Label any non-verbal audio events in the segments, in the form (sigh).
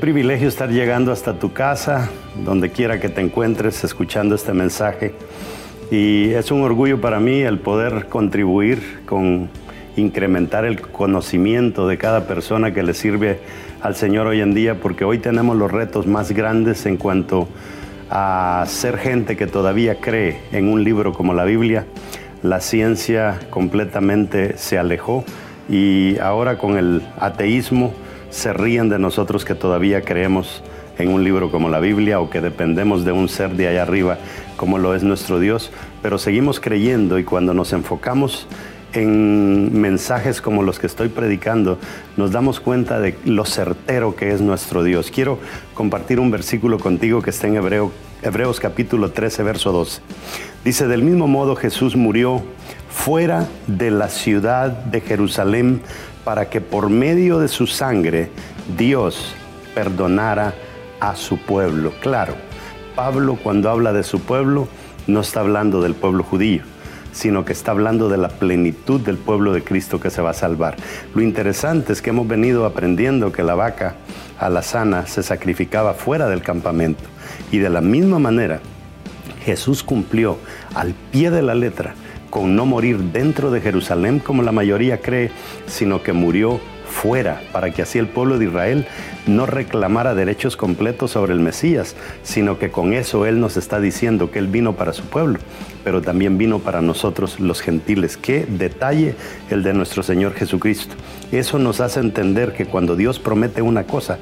Privilegio estar llegando hasta tu casa, donde quiera que te encuentres, escuchando este mensaje. Y es un orgullo para mí el poder contribuir con incrementar el conocimiento de cada persona que le sirve al Señor hoy en día, porque hoy tenemos los retos más grandes en cuanto a ser gente que todavía cree en un libro como la Biblia. La ciencia completamente se alejó y ahora con el ateísmo, se ríen de nosotros que todavía creemos en un libro como la Biblia o que dependemos de un ser de allá arriba como lo es nuestro Dios, pero seguimos creyendo y cuando nos enfocamos en mensajes como los que estoy predicando, nos damos cuenta de lo certero que es nuestro Dios. Quiero compartir un versículo contigo que está en Hebreo, Hebreos capítulo 13, verso 12. Dice, del mismo modo Jesús murió fuera de la ciudad de Jerusalén para que por medio de su sangre Dios perdonara a su pueblo. Claro, Pablo cuando habla de su pueblo no está hablando del pueblo judío, sino que está hablando de la plenitud del pueblo de Cristo que se va a salvar. Lo interesante es que hemos venido aprendiendo que la vaca alazana se sacrificaba fuera del campamento y de la misma manera Jesús cumplió al pie de la letra con no morir dentro de Jerusalén como la mayoría cree, sino que murió fuera, para que así el pueblo de Israel no reclamara derechos completos sobre el Mesías, sino que con eso Él nos está diciendo que Él vino para su pueblo, pero también vino para nosotros los gentiles. Qué detalle el de nuestro Señor Jesucristo. Eso nos hace entender que cuando Dios promete una cosa,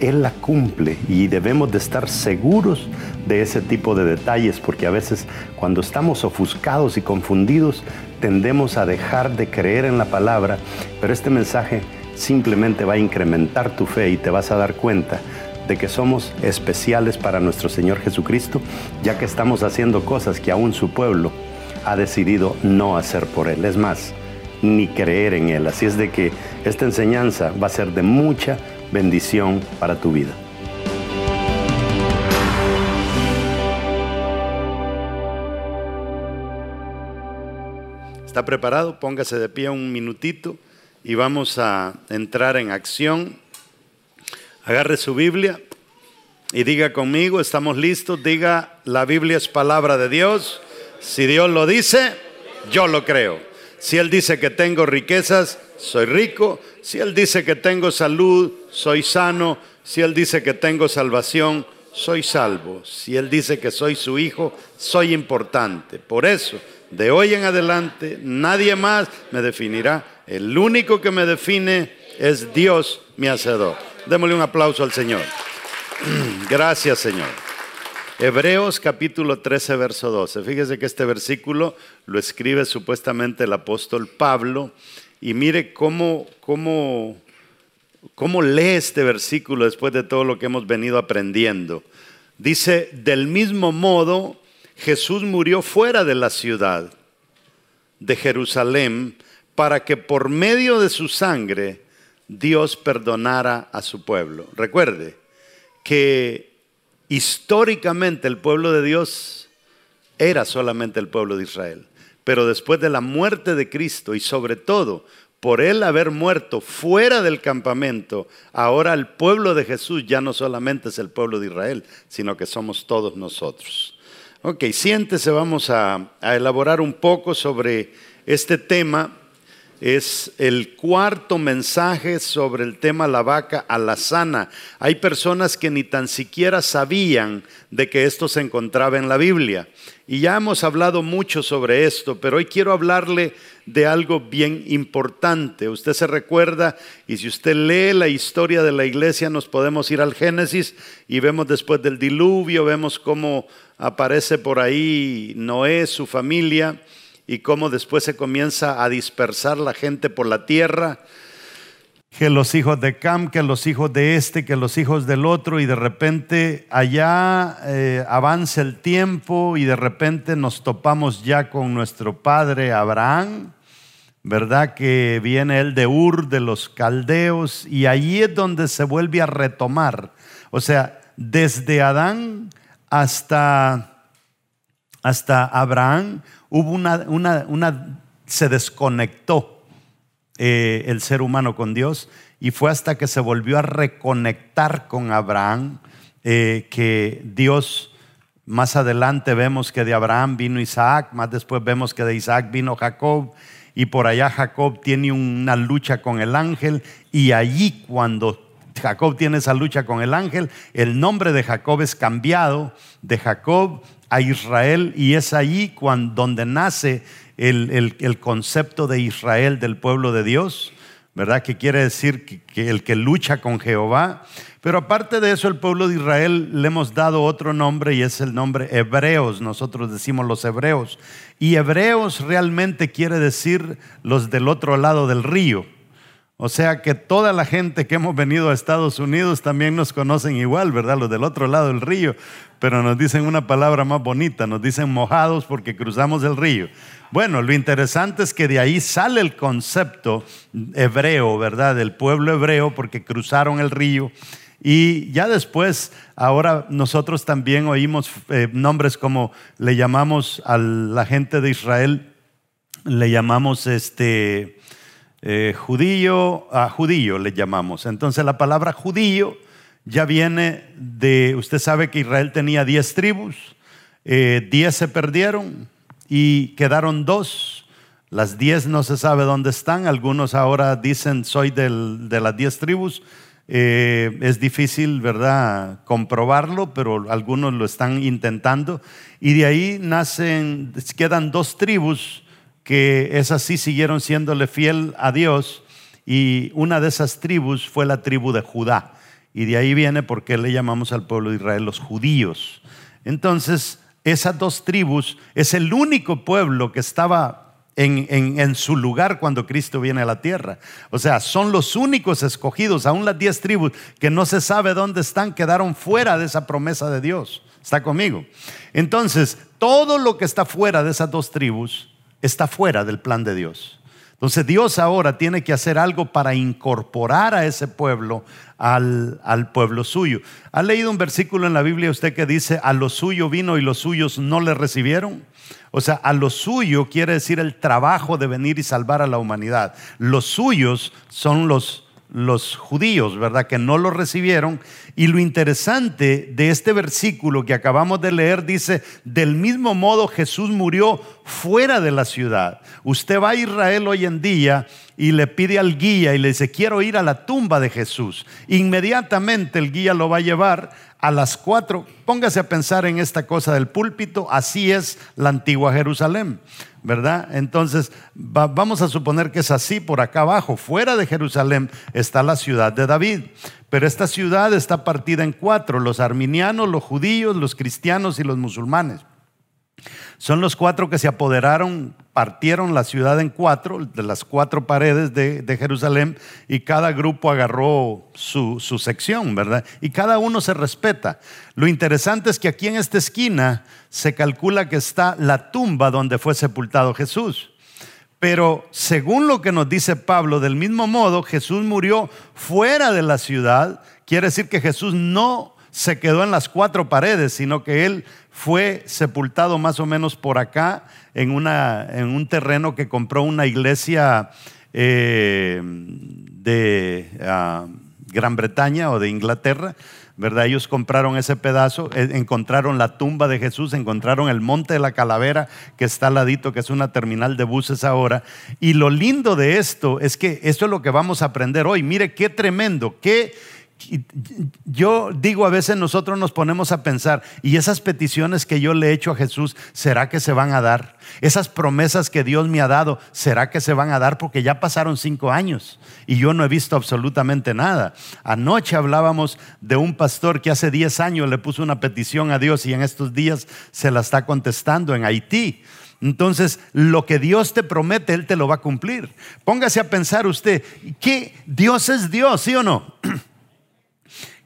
él la cumple y debemos de estar seguros de ese tipo de detalles porque a veces cuando estamos ofuscados y confundidos tendemos a dejar de creer en la palabra, pero este mensaje simplemente va a incrementar tu fe y te vas a dar cuenta de que somos especiales para nuestro Señor Jesucristo, ya que estamos haciendo cosas que aún su pueblo ha decidido no hacer por Él. Es más, ni creer en Él. Así es de que esta enseñanza va a ser de mucha bendición para tu vida. ¿Está preparado? Póngase de pie un minutito y vamos a entrar en acción. Agarre su Biblia y diga conmigo, estamos listos, diga, la Biblia es palabra de Dios. Si Dios lo dice, yo lo creo. Si Él dice que tengo riquezas, soy rico. Si Él dice que tengo salud, soy sano. Si Él dice que tengo salvación, soy salvo. Si Él dice que soy su hijo, soy importante. Por eso, de hoy en adelante, nadie más me definirá. El único que me define es Dios, mi hacedor. Démosle un aplauso al Señor. (clears throat) Gracias, Señor. Hebreos capítulo 13, verso 12. Fíjese que este versículo lo escribe supuestamente el apóstol Pablo y mire cómo, cómo, cómo lee este versículo después de todo lo que hemos venido aprendiendo. Dice, del mismo modo, Jesús murió fuera de la ciudad de Jerusalén para que por medio de su sangre Dios perdonara a su pueblo. Recuerde que históricamente el pueblo de Dios era solamente el pueblo de Israel. Pero después de la muerte de Cristo y sobre todo por él haber muerto fuera del campamento, ahora el pueblo de Jesús ya no solamente es el pueblo de Israel, sino que somos todos nosotros. Ok, siéntese, vamos a, a elaborar un poco sobre este tema es el cuarto mensaje sobre el tema la vaca alazana. Hay personas que ni tan siquiera sabían de que esto se encontraba en la Biblia. Y ya hemos hablado mucho sobre esto, pero hoy quiero hablarle de algo bien importante. Usted se recuerda, y si usted lee la historia de la iglesia, nos podemos ir al Génesis y vemos después del diluvio, vemos cómo aparece por ahí Noé, su familia y cómo después se comienza a dispersar la gente por la tierra. Que los hijos de Cam, que los hijos de este, que los hijos del otro, y de repente allá eh, avanza el tiempo y de repente nos topamos ya con nuestro padre Abraham, ¿verdad? Que viene él de Ur, de los caldeos, y allí es donde se vuelve a retomar. O sea, desde Adán hasta, hasta Abraham hubo una, una, se desconectó eh, el ser humano con Dios y fue hasta que se volvió a reconectar con Abraham eh, que Dios, más adelante vemos que de Abraham vino Isaac, más después vemos que de Isaac vino Jacob y por allá Jacob tiene una lucha con el ángel y allí cuando Jacob tiene esa lucha con el ángel, el nombre de Jacob es cambiado de Jacob a Israel y es allí cuando, donde nace el, concepto de Israel, del pueblo de Dios, ¿verdad? Que quiere decir que, el que lucha con Jehová. Pero aparte de eso, el pueblo de Israel le hemos dado otro nombre y es el nombre hebreos. Nosotros decimos los hebreos. Y hebreos realmente quiere decir los del otro lado del río. O sea que toda la gente que hemos venido a Estados Unidos también nos conocen igual, ¿verdad? Los del otro lado del río, pero nos dicen una palabra más bonita, nos dicen mojados porque cruzamos el río. Bueno, lo interesante es que de ahí sale el concepto hebreo, ¿verdad? Del pueblo hebreo porque cruzaron el río. Y ya después, ahora nosotros también oímos eh, nombres como le llamamos a la gente de Israel, le llamamos este eh, judío, a judío le llamamos. Entonces la palabra judío ya viene de, usted sabe que Israel tenía diez tribus, eh, diez se perdieron y quedaron dos. Las diez no se sabe dónde están, algunos ahora dicen soy de las diez tribus. Eh, es difícil, ¿verdad?, comprobarlo, pero algunos lo están intentando. Y de ahí nacen, quedan dos tribus que esas sí siguieron siéndole fiel a Dios y una de esas tribus fue la tribu de Judá. Y de ahí viene porque le llamamos al pueblo de Israel los judíos. Entonces, esas dos tribus es el único pueblo que estaba en, en, su lugar cuando Cristo viene a la tierra. O sea, son los únicos escogidos, aún las diez tribus que no se sabe dónde están, quedaron fuera de esa promesa de Dios. ¿Está conmigo? Entonces, todo lo que está fuera de esas dos tribus está fuera del plan de Dios. Entonces Dios ahora tiene que hacer algo para incorporar a ese pueblo al, al, pueblo suyo. ¿Ha leído un versículo en la Biblia usted que dice, a lo suyo vino y los suyos no le recibieron? O sea, a lo suyo quiere decir el trabajo de venir y salvar a la humanidad. Los suyos son los los judíos, ¿verdad? Que no lo recibieron. Y lo interesante de este versículo que acabamos de leer dice, del mismo modo Jesús murió fuera de la ciudad. Usted va a Israel hoy en día y le pide al guía y le dice, quiero ir a la tumba de Jesús. Inmediatamente el guía lo va a llevar a las cuatro. Póngase a pensar en esta cosa del púlpito. Así es la antigua Jerusalén. ¿verdad? Entonces, vamos a suponer que es así, por acá abajo, fuera de Jerusalén, está la ciudad de David. Pero esta ciudad está partida en cuatro, los arminianos, los judíos, los cristianos y los musulmanes. Son los cuatro que se apoderaron, partieron la ciudad en cuatro, de las cuatro paredes de, Jerusalén, y cada grupo agarró su, su, sección, ¿verdad? Y cada uno se respeta. Lo interesante es que aquí en esta esquina se calcula que está la tumba donde fue sepultado Jesús. Pero según lo que nos dice Pablo, del mismo modo, Jesús murió fuera de la ciudad. Quiere decir que Jesús no se quedó en las cuatro paredes, sino que él fue sepultado más o menos por acá, en, una, en un terreno que compró una iglesia eh, de ah, Gran Bretaña o de Inglaterra. ¿verdad? Ellos compraron ese pedazo, eh, encontraron la tumba de Jesús, encontraron el monte de la calavera que está al ladito, que es una terminal de buses ahora. Y lo lindo de esto es que esto es lo que vamos a aprender hoy. Mire qué tremendo, qué yo digo, a veces nosotros nos ponemos a pensar, ¿y esas peticiones que yo le he hecho a Jesús, será que se van a dar? Esas promesas que Dios me ha dado, ¿será que se van a dar? Porque ya pasaron cinco años y yo no he visto absolutamente nada. Anoche hablábamos de un pastor que hace diez años le puso una petición a Dios y en estos días se la está contestando en Haití. Entonces, lo que Dios te promete, Él te lo va a cumplir. Póngase a pensar usted, ¿qué Dios es Dios, sí o no? (clears throat)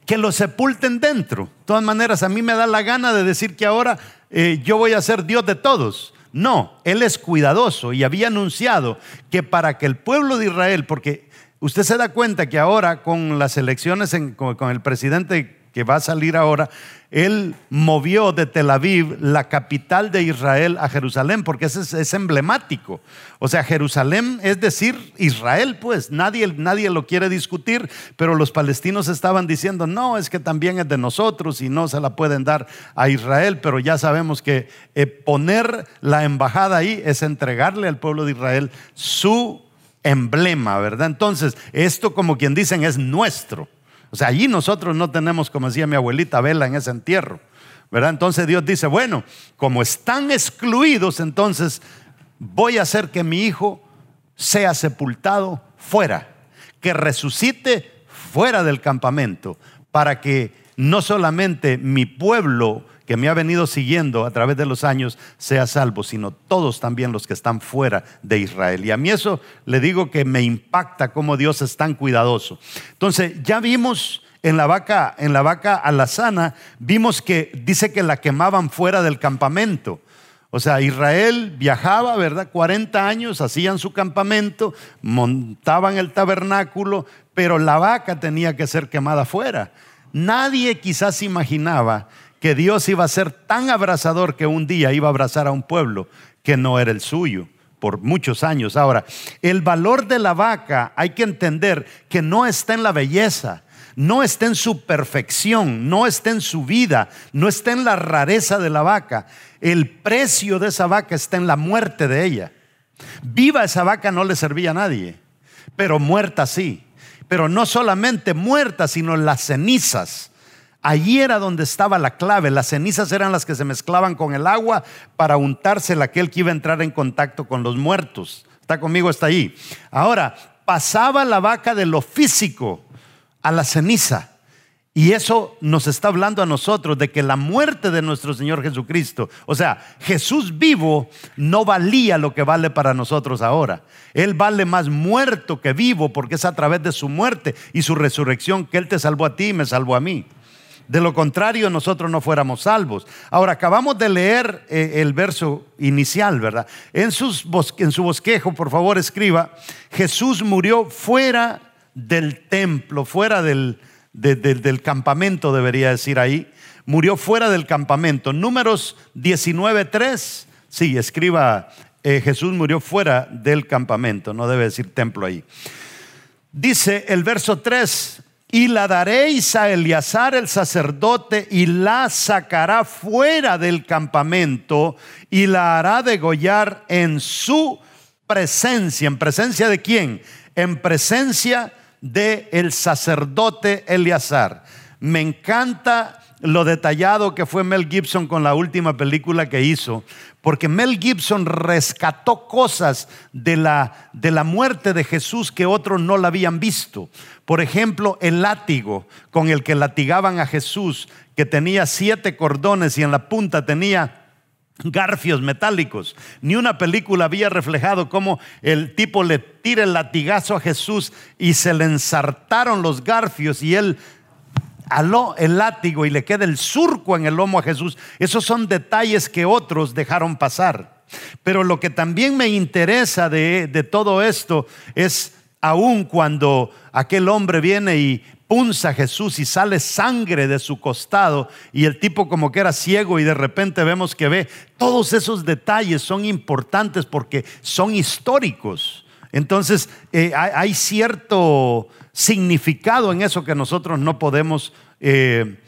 que lo sepulten dentro. De todas maneras, a mí me da la gana de decir que ahora eh, yo voy a ser Dios de todos. No, Él es cuidadoso y había anunciado que para que el pueblo de Israel, porque usted se da cuenta que ahora con las elecciones, con, el presidente que va a salir ahora, él movió de Tel Aviv, la capital de Israel, a Jerusalén, porque ese es, emblemático. O sea, Jerusalén es decir Israel, pues nadie, nadie lo quiere discutir, pero los palestinos estaban diciendo, no, es que también es de nosotros y no se la pueden dar a Israel, pero ya sabemos que eh, poner la embajada ahí es entregarle al pueblo de Israel su emblema, ¿verdad? Entonces, esto como quien dicen es nuestro. O sea, allí nosotros no tenemos, como decía mi abuelita, vela en ese entierro. ¿verdad? Entonces Dios dice, bueno, como están excluidos, entonces voy a hacer que mi hijo sea sepultado fuera, que resucite fuera del campamento, para que no solamente mi pueblo que me ha venido siguiendo a través de los años sea salvo, sino todos también los que están fuera de Israel. Y a mí eso le digo que me impacta cómo Dios es tan cuidadoso. Entonces, ya vimos en la vaca, en la vaca alazana, vimos que dice que la quemaban fuera del campamento. O sea, Israel viajaba, ¿verdad? 40 años, hacían su campamento, montaban el tabernáculo, pero la vaca tenía que ser quemada fuera. Nadie quizás imaginaba que Dios iba a ser tan abrazador que un día iba a abrazar a un pueblo que no era el suyo por muchos años. Ahora, el valor de la vaca hay que entender que no está en la belleza, no está en su perfección, no está en su vida, no está en la rareza de la vaca. El precio de esa vaca está en la muerte de ella. Viva esa vaca no le servía a nadie, pero muerta sí. Pero no solamente muerta, sino las cenizas Allí era donde estaba la clave. Las cenizas eran las que se mezclaban con el agua para untársela aquel que iba a entrar en contacto con los muertos. Está conmigo, está ahí. Ahora, pasaba la vaca de lo físico a la ceniza. Y eso nos está hablando a nosotros de que la muerte de nuestro Señor Jesucristo, o sea, Jesús vivo no valía lo que vale para nosotros ahora. Él vale más muerto que vivo porque es a través de su muerte y su resurrección que Él te salvó a ti y me salvó a mí. De lo contrario, nosotros no fuéramos salvos. Ahora, acabamos de leer eh, el verso inicial, ¿verdad? En, su bosquejo, por favor, escriba, Jesús murió fuera del templo, fuera del, del campamento, debería decir ahí. Murió fuera del campamento. Números 19.3, sí, escriba, eh, Jesús murió fuera del campamento, no debe decir templo ahí. Dice el verso 3, y la daréis a Eleazar el sacerdote y la sacará fuera del campamento y la hará degollar en su presencia. ¿En presencia de quién? En presencia de el sacerdote Eleazar. Me encanta lo detallado que fue Mel Gibson con la última película que hizo, porque Mel Gibson rescató cosas de la, de la muerte de Jesús que otros no la habían visto. Por ejemplo, el látigo con el que latigaban a Jesús, que tenía siete cordones y en la punta tenía garfios metálicos. Ni una película había reflejado cómo el tipo le tira el latigazo a Jesús y se le ensartaron los garfios y él aló el látigo y le queda el surco en el lomo a Jesús. Esos son detalles que otros dejaron pasar. Pero lo que también me interesa de, de todo esto es aún cuando aquel hombre viene y punza a Jesús y sale sangre de su costado y el tipo como que era ciego y de repente vemos que ve, todos esos detalles son importantes porque son históricos. Entonces eh, hay cierto significado en eso que nosotros no podemos eh,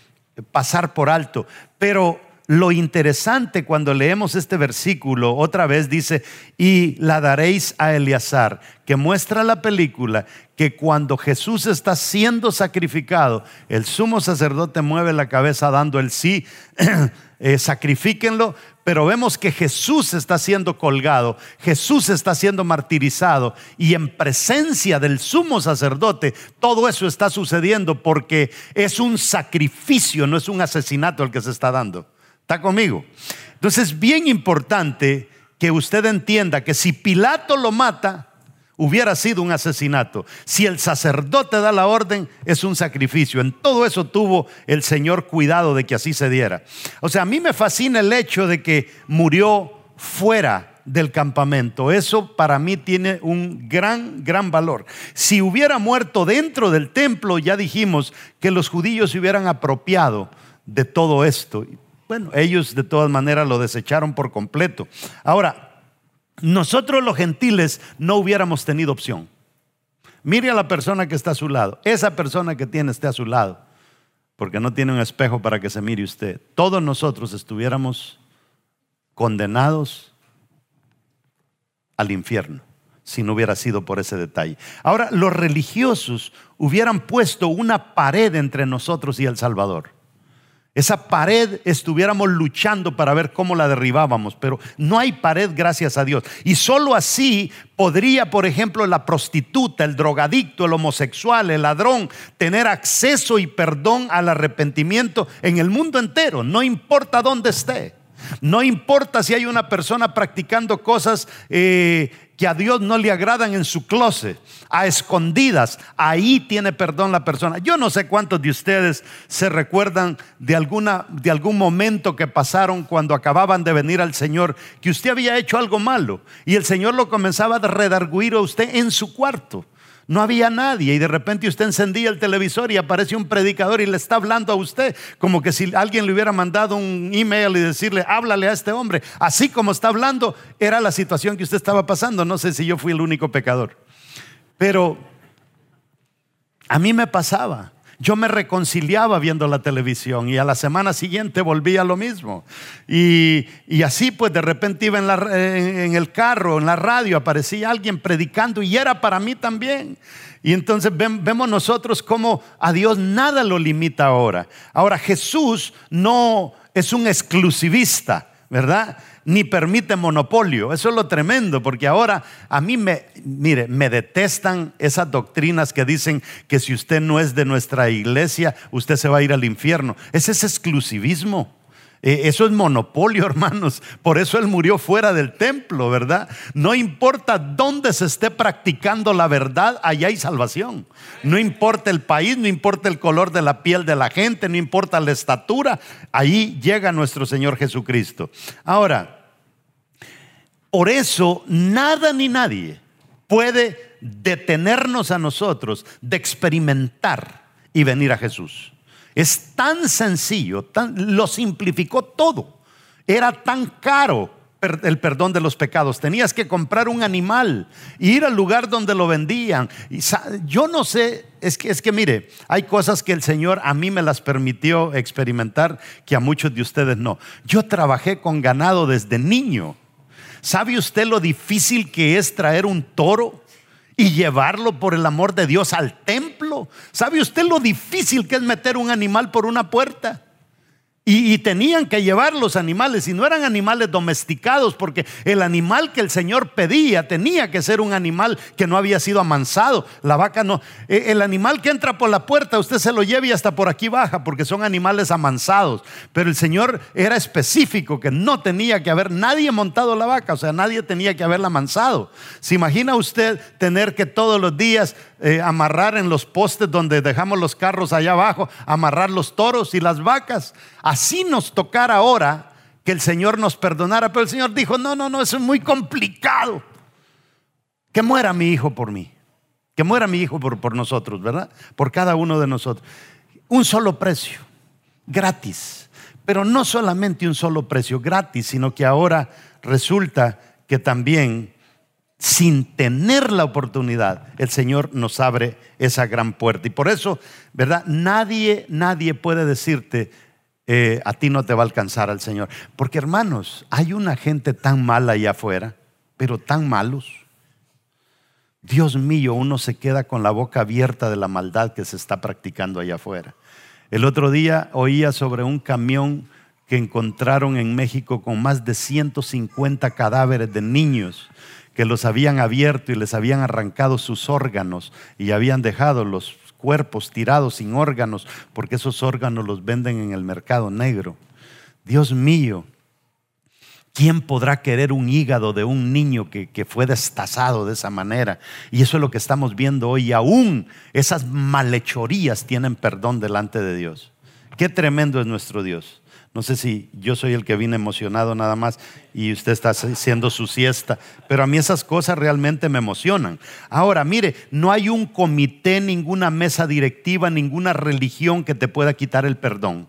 pasar por alto. Pero lo interesante cuando leemos este versículo, otra vez dice, y la daréis a Eleazar, que muestra la película que cuando Jesús está siendo sacrificado, el sumo sacerdote mueve la cabeza dando el sí, (clears throat) eh, sacrifíquenlo, pero vemos que Jesús está siendo colgado, Jesús está siendo martirizado y en presencia del sumo sacerdote todo eso está sucediendo porque es un sacrificio, no es un asesinato el que se está dando. ¿Está conmigo? Entonces es bien importante que usted entienda que si Pilato lo mata, hubiera sido un asesinato. Si el sacerdote da la orden, es un sacrificio. En todo eso tuvo el Señor cuidado de que así se diera. O sea, a mí me fascina el hecho de que murió fuera del campamento. Eso para mí tiene un gran, gran valor. Si hubiera muerto dentro del templo, ya dijimos que los judíos se hubieran apropiado de todo esto. Bueno, ellos de todas maneras lo desecharon por completo. Ahora, nosotros los gentiles no hubiéramos tenido opción. Mire a la persona que está a su lado. Esa persona que tiene esté a su lado. Porque no tiene un espejo para que se mire usted. Todos nosotros estuviéramos condenados al infierno si no hubiera sido por ese detalle. Ahora, los religiosos hubieran puesto una pared entre nosotros y el Salvador esa pared estuviéramos luchando para ver cómo la derribábamos, pero no hay pared gracias a Dios. Y solo así podría, por ejemplo, la prostituta, el drogadicto, el homosexual, el ladrón, tener acceso y perdón al arrepentimiento en el mundo entero, no importa dónde esté. No importa si hay una persona practicando cosas eh, que a Dios no le agradan en su closet, a escondidas, ahí tiene perdón la persona. Yo no sé cuántos de ustedes se recuerdan de, alguna, de algún momento que pasaron cuando acababan de venir al Señor, que usted había hecho algo malo y el Señor lo comenzaba a redarguir a usted en su cuarto. No había nadie y de repente usted encendía el televisor y aparece un predicador y le está hablando a usted como que si alguien le hubiera mandado un email y decirle, háblale a este hombre. Así como está hablando, era la situación que usted estaba pasando. No sé si yo fui el único pecador. Pero a mí me pasaba. Yo me reconciliaba viendo la televisión y a la semana siguiente volvía lo mismo. Y, así pues de repente iba en, el carro, en la radio, aparecía alguien predicando y era para mí también. Y entonces vemos nosotros cómo a Dios nada lo limita ahora. Ahora Jesús no es un exclusivista, ¿verdad? ni permite monopolio. Eso es lo tremendo, porque ahora a mí me, mire, me detestan esas doctrinas que dicen que si usted no es de nuestra iglesia, usted se va a ir al infierno. Ese es exclusivismo. E, eso es monopolio, (laughs) hermanos. Por eso Él murió fuera del templo, ¿verdad? No importa dónde se esté practicando la verdad, allá hay salvación. No importa el país, no importa el color de la piel de la gente, no importa la estatura, ahí llega nuestro Señor Jesucristo. Ahora, por eso nada ni nadie puede detenernos a nosotros de experimentar y venir a Jesús. Es tan sencillo, lo simplificó todo. Era tan caro el perdón de los pecados. Tenías que comprar un animal, ir al lugar donde lo vendían. yo no sé, es que, es que mire, hay cosas que el Señor a mí me las permitió experimentar que a muchos de ustedes no. Yo trabajé con ganado desde niño. ¿Sabe usted lo difícil que es traer un toro y llevarlo por el amor de Dios al templo? ¿Sabe usted lo difícil que es meter un animal por una puerta? Y, tenían que llevar los animales, y no eran animales domesticados, porque el animal que el Señor pedía tenía que ser un animal que no había sido amansado. La vaca no. E, el animal que entra por la puerta, usted se lo lleva y hasta por aquí baja, porque son animales amansados. Pero el Señor era específico, que no tenía que haber nadie montado la vaca, o sea, nadie tenía que haberla amansado. ¿Se imagina usted tener que todos los días eh, amarrar en los postes donde dejamos los carros allá abajo, amarrar los toros y las vacas. Así nos tocara ahora que el Señor nos perdonara, pero el Señor dijo, no, no, no, eso es muy complicado. Que muera mi hijo por mí, que muera mi hijo por, por nosotros, ¿verdad? Por cada uno de nosotros. Un solo precio, gratis. Pero no solamente un solo precio gratis, sino que ahora resulta que también sin tener la oportunidad, el Señor nos abre esa gran puerta. Y por eso, ¿verdad? Nadie, nadie puede decirte, eh, a ti no te va a alcanzar al Señor. Porque hermanos, hay una gente tan mala allá afuera, pero tan malos. Dios mío, uno se queda con la boca abierta de la maldad que se está practicando allá afuera. El otro día oía sobre un camión que encontraron en México con más de 150 cadáveres de niños que los habían abierto y les habían arrancado sus órganos y habían dejado los cuerpos tirados sin órganos, porque esos órganos los venden en el mercado negro. Dios mío, ¿quién podrá querer un hígado de un niño que, que fue destazado de esa manera? Y eso es lo que estamos viendo hoy. Aún esas malhechorías tienen perdón delante de Dios. Qué tremendo es nuestro Dios. No sé si yo soy el que vine emocionado nada más y usted está haciendo su siesta, pero a mí esas cosas realmente me emocionan. Ahora, mire, no hay un comité, ninguna mesa directiva, ninguna religión que te pueda quitar el perdón.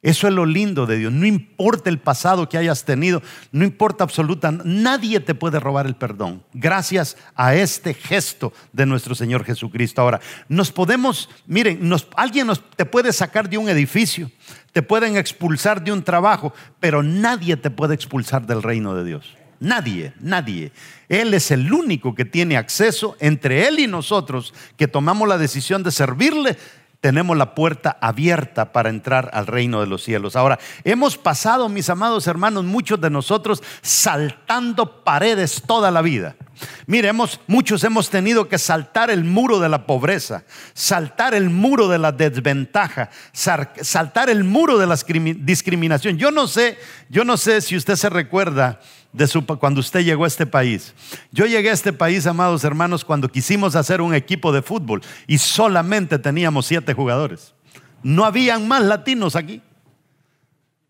Eso es lo lindo de Dios. No importa el pasado que hayas tenido, no importa absoluta, nadie te puede robar el perdón. Gracias a este gesto de nuestro Señor Jesucristo. Ahora, nos podemos, miren, alguien nos, te puede sacar de un edificio, te pueden expulsar de un trabajo, pero nadie te puede expulsar del reino de Dios. Nadie, nadie. Él es el único que tiene acceso entre Él y nosotros que tomamos la decisión de servirle tenemos la puerta abierta para entrar al reino de los cielos. Ahora, hemos pasado, mis amados hermanos, muchos de nosotros saltando paredes toda la vida. Miremos, muchos hemos tenido que saltar el muro de la pobreza, saltar el muro de la desventaja, saltar el muro de la discriminación. Yo no sé, yo no sé si usted se recuerda de cuando usted llegó a este país. Yo llegué a este país, amados hermanos, cuando quisimos hacer un equipo de fútbol y solamente teníamos siete jugadores. No habían más latinos aquí.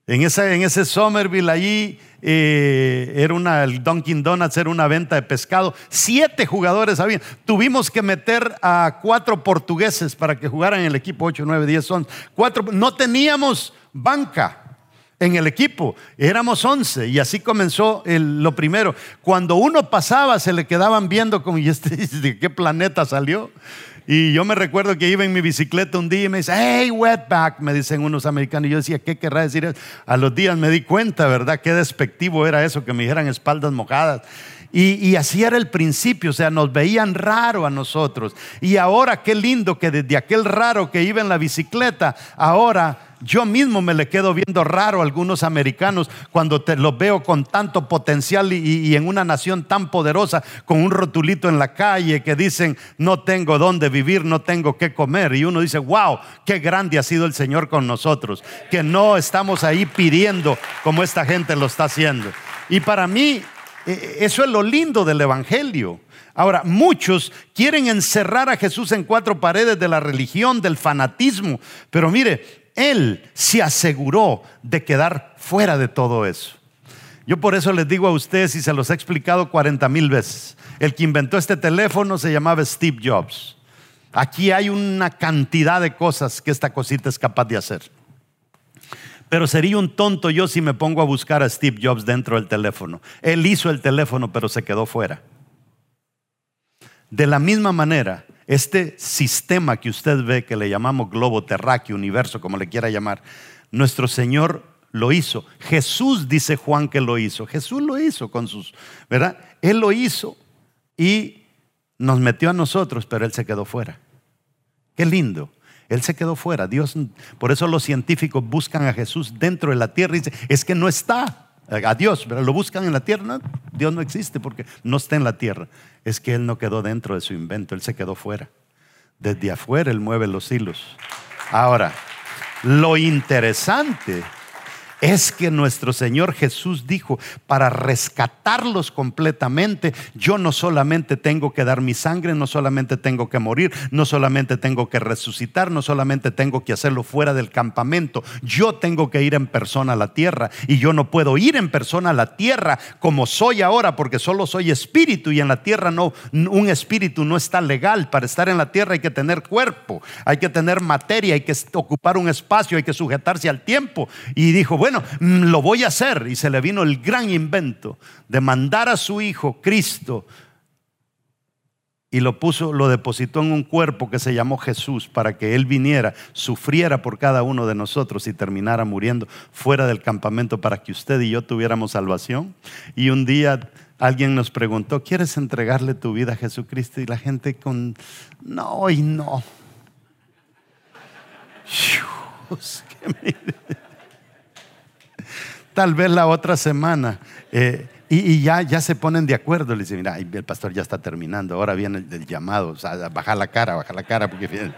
En ese, en ese Somerville allí eh, era una, el Dunkin' Donuts era una venta de pescado. Siete jugadores habían. Tuvimos que meter a cuatro portugueses para que jugaran en el equipo 8, 9, 10, son Cuatro, no teníamos banca en el equipo. Éramos 11 y así comenzó lo primero. Cuando uno pasaba se le quedaban viendo como, (laughs) ¿y este de qué planeta salió? Y yo me recuerdo que iba en mi bicicleta un día y me dice, hey, wetback, me dicen unos americanos. Y yo decía, ¿qué querrá decir eso? A los días me di cuenta, ¿verdad? Qué despectivo era eso, que me dijeran espaldas mojadas. Y, y, así era el principio, o sea, nos veían raro a nosotros. Y ahora qué lindo que desde aquel raro que iba en la bicicleta, ahora yo mismo me le quedo viendo raro a algunos americanos cuando te, los veo con tanto potencial y, en una nación tan poderosa, con un rotulito en la calle que dicen, no tengo dónde vivir, no tengo qué comer. Y uno dice, wow, qué grande ha sido el Señor con nosotros, que no estamos ahí pidiendo como esta gente lo está haciendo. Y para mí, eso es lo lindo del Evangelio. Ahora, muchos quieren encerrar a Jesús en cuatro paredes de la religión, del fanatismo, pero mire, él se aseguró de quedar fuera de todo eso. Yo por eso les digo a ustedes y se los he explicado 40 mil veces. El que inventó este teléfono se llamaba Steve Jobs. Aquí hay una cantidad de cosas que esta cosita es capaz de hacer. Pero sería un tonto yo si me pongo a buscar a Steve Jobs dentro del teléfono. Él hizo el teléfono, pero se quedó fuera. De la misma manera, este sistema que usted ve, que le llamamos globo terráqueo, universo, como le quiera llamar, nuestro Señor lo hizo. Jesús dice Juan que lo hizo. Jesús lo hizo con sus, ¿verdad? Él lo hizo y nos metió a nosotros, pero Él se quedó fuera. Qué lindo. Él se quedó fuera. Dios, por eso los científicos buscan a Jesús dentro de la tierra y dicen, es que no está a Dios, pero lo buscan en la tierra. Dios no existe porque no está en la tierra. Es que Él no quedó dentro de su invento, Él se quedó fuera. Desde afuera Él mueve los hilos. Ahora, lo interesante es que nuestro Señor Jesús dijo, para rescatarlos completamente, yo no solamente tengo que dar mi sangre, no solamente tengo que morir, no solamente tengo que resucitar, no solamente tengo que hacerlo fuera del campamento, yo tengo que ir en persona a la tierra y yo no puedo ir en persona a la tierra como soy ahora porque solo soy espíritu y en la tierra no, un espíritu no está legal. Para estar en la tierra hay que tener cuerpo, hay que tener materia, hay que ocupar un espacio, hay que sujetarse al tiempo. Y dijo, bueno, Mm, lo voy a hacer. Y se le vino el gran invento de mandar a su hijo, Cristo, y lo puso, lo depositó en un cuerpo que se llamó Jesús para que él viniera, sufriera por cada uno de nosotros y terminara muriendo fuera del campamento para que usted y yo tuviéramos salvación. Y un día alguien nos preguntó, ¿quieres entregarle tu vida a Jesucristo? Y la gente con, no y no. (laughs) tal vez la otra semana. Eh, y, ya, ya se ponen de acuerdo. Le dicen, mira, el pastor ya está terminando, ahora viene el, llamado, baja la cara, baja la cara, porque...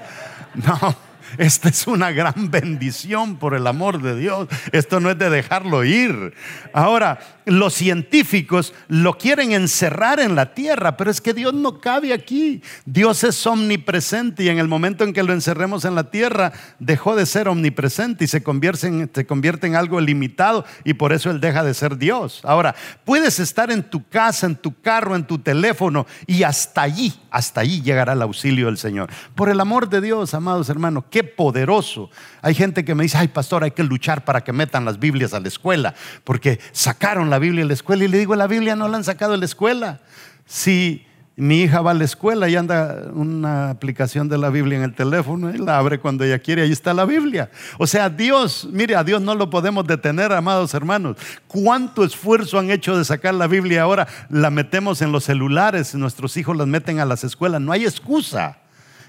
No, esta es una gran bendición por el amor de Dios. Esto no es de dejarlo ir. Ahora, los científicos lo quieren encerrar en la tierra, pero es que Dios no cabe aquí. Dios es omnipresente y en el momento en que lo encerremos en la tierra, dejó de ser omnipresente y se convierte en, se convierte en algo limitado y por eso Él deja de ser Dios. Ahora, puedes estar en tu casa, en tu carro, en tu teléfono y hasta allí, hasta allí llegará el auxilio del Señor. Por el amor de Dios, amados hermanos, qué poderoso. Hay gente que me dice, ay pastor, hay que luchar para que metan las Biblias a la escuela, porque sacaron la Biblia de la escuela y le digo, la Biblia no la han sacado de la escuela. Si mi hija va a la escuela y anda una aplicación de la Biblia en el teléfono y la abre cuando ella quiere, ahí está la Biblia. O sea, Dios, mire, a Dios no lo podemos detener, amados hermanos. ¿Cuánto esfuerzo han hecho de sacar la Biblia ahora? La metemos en los celulares, nuestros hijos las meten a las escuelas, no hay excusa.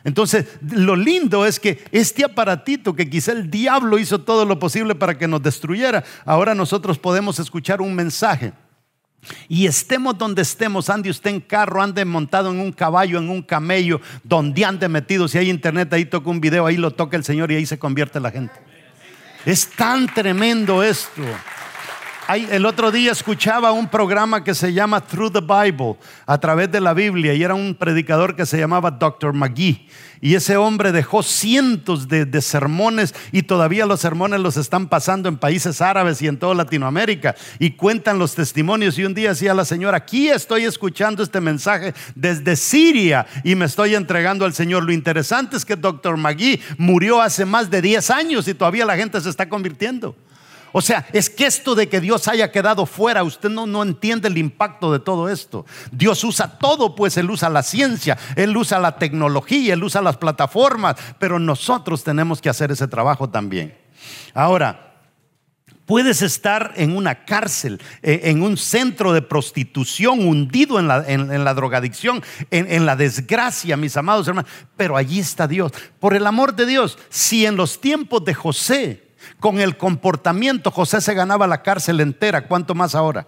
Entonces, lo lindo es que este aparatito que quizá el diablo hizo todo lo posible para que nos destruyera, ahora nosotros podemos escuchar un mensaje. Y estemos donde estemos, ande usted en carro, ande montado en un caballo, en un camello, donde ande metido, si hay internet, ahí toca un video, ahí lo toca el Señor y ahí se convierte la gente. Es tan tremendo esto el otro día escuchaba un programa que se llama Through the Bible, a través de la Biblia, y era un predicador que se llamaba Dr. McGee. Y ese hombre dejó cientos de, sermones y todavía los sermones los están pasando en países árabes y en toda Latinoamérica. Y cuentan los testimonios. Y un día decía la señora, aquí estoy escuchando este mensaje desde Siria y me estoy entregando al Señor. Lo interesante es que Dr. McGee murió hace más de 10 años y todavía la gente se está convirtiendo. O sea, es que esto de que Dios haya quedado fuera, usted no, no entiende el impacto de todo esto. Dios usa todo, pues Él usa la ciencia, Él usa la tecnología, Él usa las plataformas, pero nosotros tenemos que hacer ese trabajo también. Ahora, puedes estar en una cárcel, eh, en un centro de prostitución, hundido en la, drogadicción, en, en, la desgracia, mis amados hermanos, pero allí está Dios. Por el amor de Dios, si en los tiempos de José, con el comportamiento José se ganaba la cárcel entera, ¿cuánto más ahora?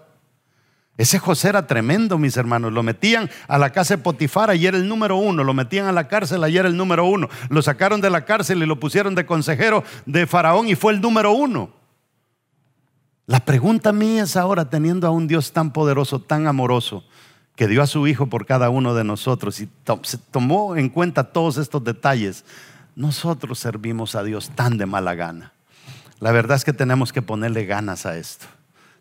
Ese José era tremendo, mis hermanos. Lo metían a la casa de Potifar, y era el número uno. Lo metían a la cárcel, ayer el número uno. Lo sacaron de la cárcel y lo pusieron de consejero de Faraón y fue el número uno. La pregunta mía es ahora, teniendo a un Dios tan poderoso, tan amoroso, que dio a su Hijo por cada uno de nosotros y se tomó en cuenta todos estos detalles, nosotros servimos a Dios tan de mala gana. La verdad es que tenemos que ponerle ganas a esto.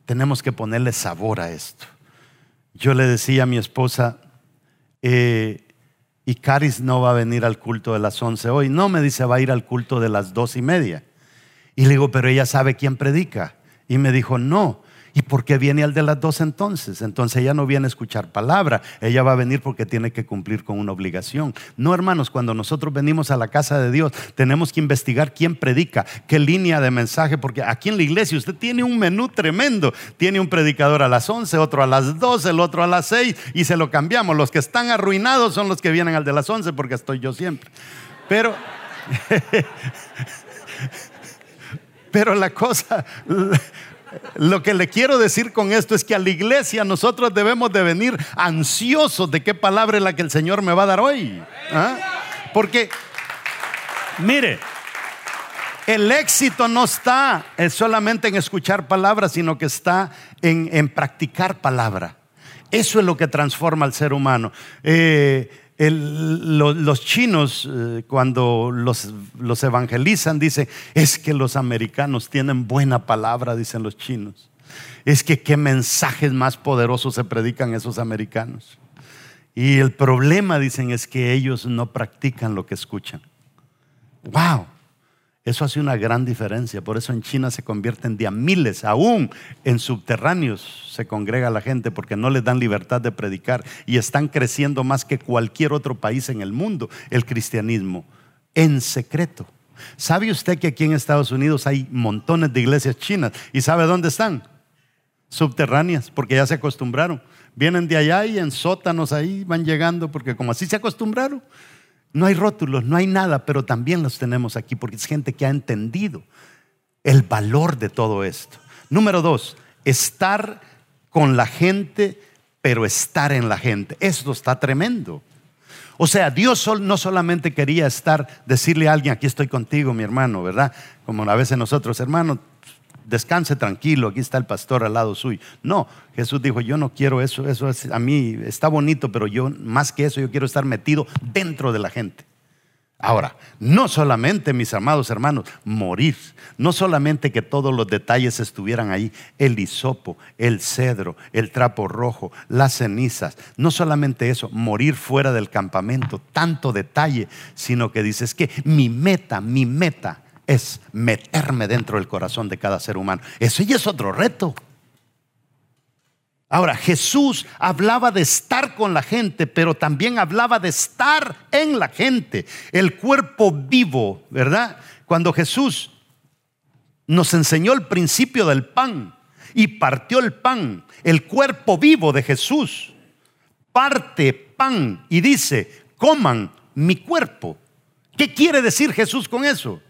Tenemos que ponerle sabor a esto. Yo le decía a mi esposa, eh, y Caris no va a venir al culto de las once hoy. No, me dice, va a ir al culto de las dos y media. Y le digo, pero ella sabe quién predica. Y me dijo, no, ¿Y por qué viene al de las dos entonces? Entonces ella no viene a escuchar palabra, ella va a venir porque tiene que cumplir con una obligación. No, hermanos, cuando nosotros venimos a la casa de Dios, tenemos que investigar quién predica, qué línea de mensaje, porque aquí en la iglesia usted tiene un menú tremendo. Tiene un predicador a las 11, otro a las 12, el otro a las 6 y se lo cambiamos. Los que están arruinados son los que vienen al de las 11 porque estoy yo siempre. Pero... (laughs) Pero la cosa, lo que le quiero decir con esto es que a la iglesia nosotros debemos de venir ansiosos de qué palabra es la que el Señor me va a dar hoy. ¿ah? Porque, mire, el éxito no está solamente en escuchar palabras, sino que está en, en practicar palabra. Eso es lo que transforma al ser humano. Eh, los chinos, eh, cuando los, los evangelizan, dicen, es que los americanos tienen buena palabra, dicen los chinos. Es que qué mensajes más poderosos se predican esos americanos. Y el problema, dicen, es que ellos no practican lo que escuchan. ¡Wow! Eso hace una gran diferencia. Por eso en China se convierten de a miles, aún en subterráneos se congrega la gente porque no les dan libertad de predicar y están creciendo más que cualquier otro país en el mundo el cristianismo en secreto. ¿Sabe usted que aquí en Estados Unidos hay montones de iglesias chinas y sabe dónde están? Subterráneas, porque ya se acostumbraron. Vienen de allá y en sótanos ahí van llegando porque como así se acostumbraron. No hay rótulos, no hay nada, pero también los tenemos aquí porque es gente que ha entendido el valor de todo esto. Número dos, estar con la gente, pero estar en la gente. Esto está tremendo. O sea, Dios no solamente quería estar, decirle a alguien, aquí estoy contigo, mi hermano, ¿verdad? Como a veces nosotros, hermano, descanse tranquilo, aquí está el pastor al lado suyo. No, Jesús dijo, yo no quiero eso, eso es, a mí está bonito, pero yo más que eso, yo quiero estar metido dentro de la gente. Ahora, no solamente, mis amados hermanos, morir, no solamente que todos los detalles estuvieran ahí, el hisopo, el cedro, el trapo rojo, las cenizas, no solamente eso, morir fuera del campamento, tanto detalle, sino que dices que mi meta, mi meta es meterme dentro del corazón de cada ser humano. Eso ya es otro reto. Ahora, Jesús hablaba de estar con la gente, pero también hablaba de estar en la gente, el cuerpo vivo, ¿verdad? Cuando Jesús nos enseñó el principio del pan y partió el pan, el cuerpo vivo de Jesús, parte pan y dice, coman mi cuerpo. ¿Qué quiere decir Jesús con eso?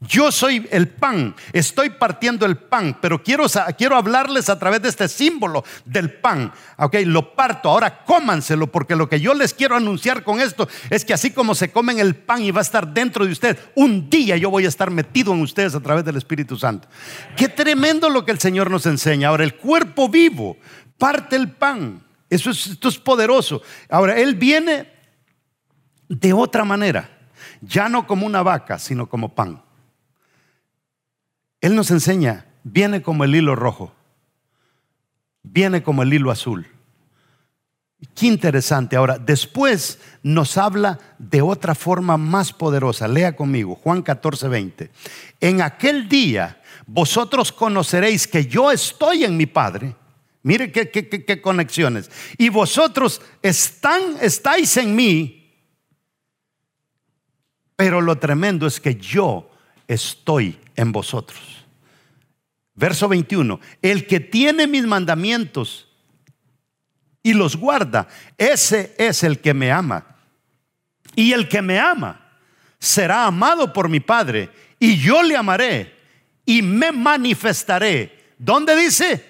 Yo soy el pan, estoy partiendo el pan, pero quiero, quiero hablarles a través de este símbolo del pan. Ok, lo parto, ahora cómanselo, porque lo que yo les quiero anunciar con esto es que así como se comen el pan y va a estar dentro de usted, un día yo voy a estar metido en ustedes a través del Espíritu Santo. Qué tremendo lo que el Señor nos enseña. Ahora, el cuerpo vivo parte el pan. Eso es, esto es poderoso. Ahora, Él viene de otra manera, ya no como una vaca, sino como pan. Él nos enseña, viene como el hilo rojo, viene como el hilo azul. Qué interesante. Ahora, después nos habla de otra forma más poderosa. Lea conmigo, Juan 14, 20. En aquel día vosotros conoceréis que yo estoy en mi Padre. Mire qué, qué conexiones. Y vosotros están, estáis en mí. Pero lo tremendo es que yo estoy en vosotros. Verso 21, el que tiene mis mandamientos y los guarda, ese es el que me ama. Y el que me ama será amado por mi Padre, y yo le amaré y me manifestaré. ¿Dónde dice?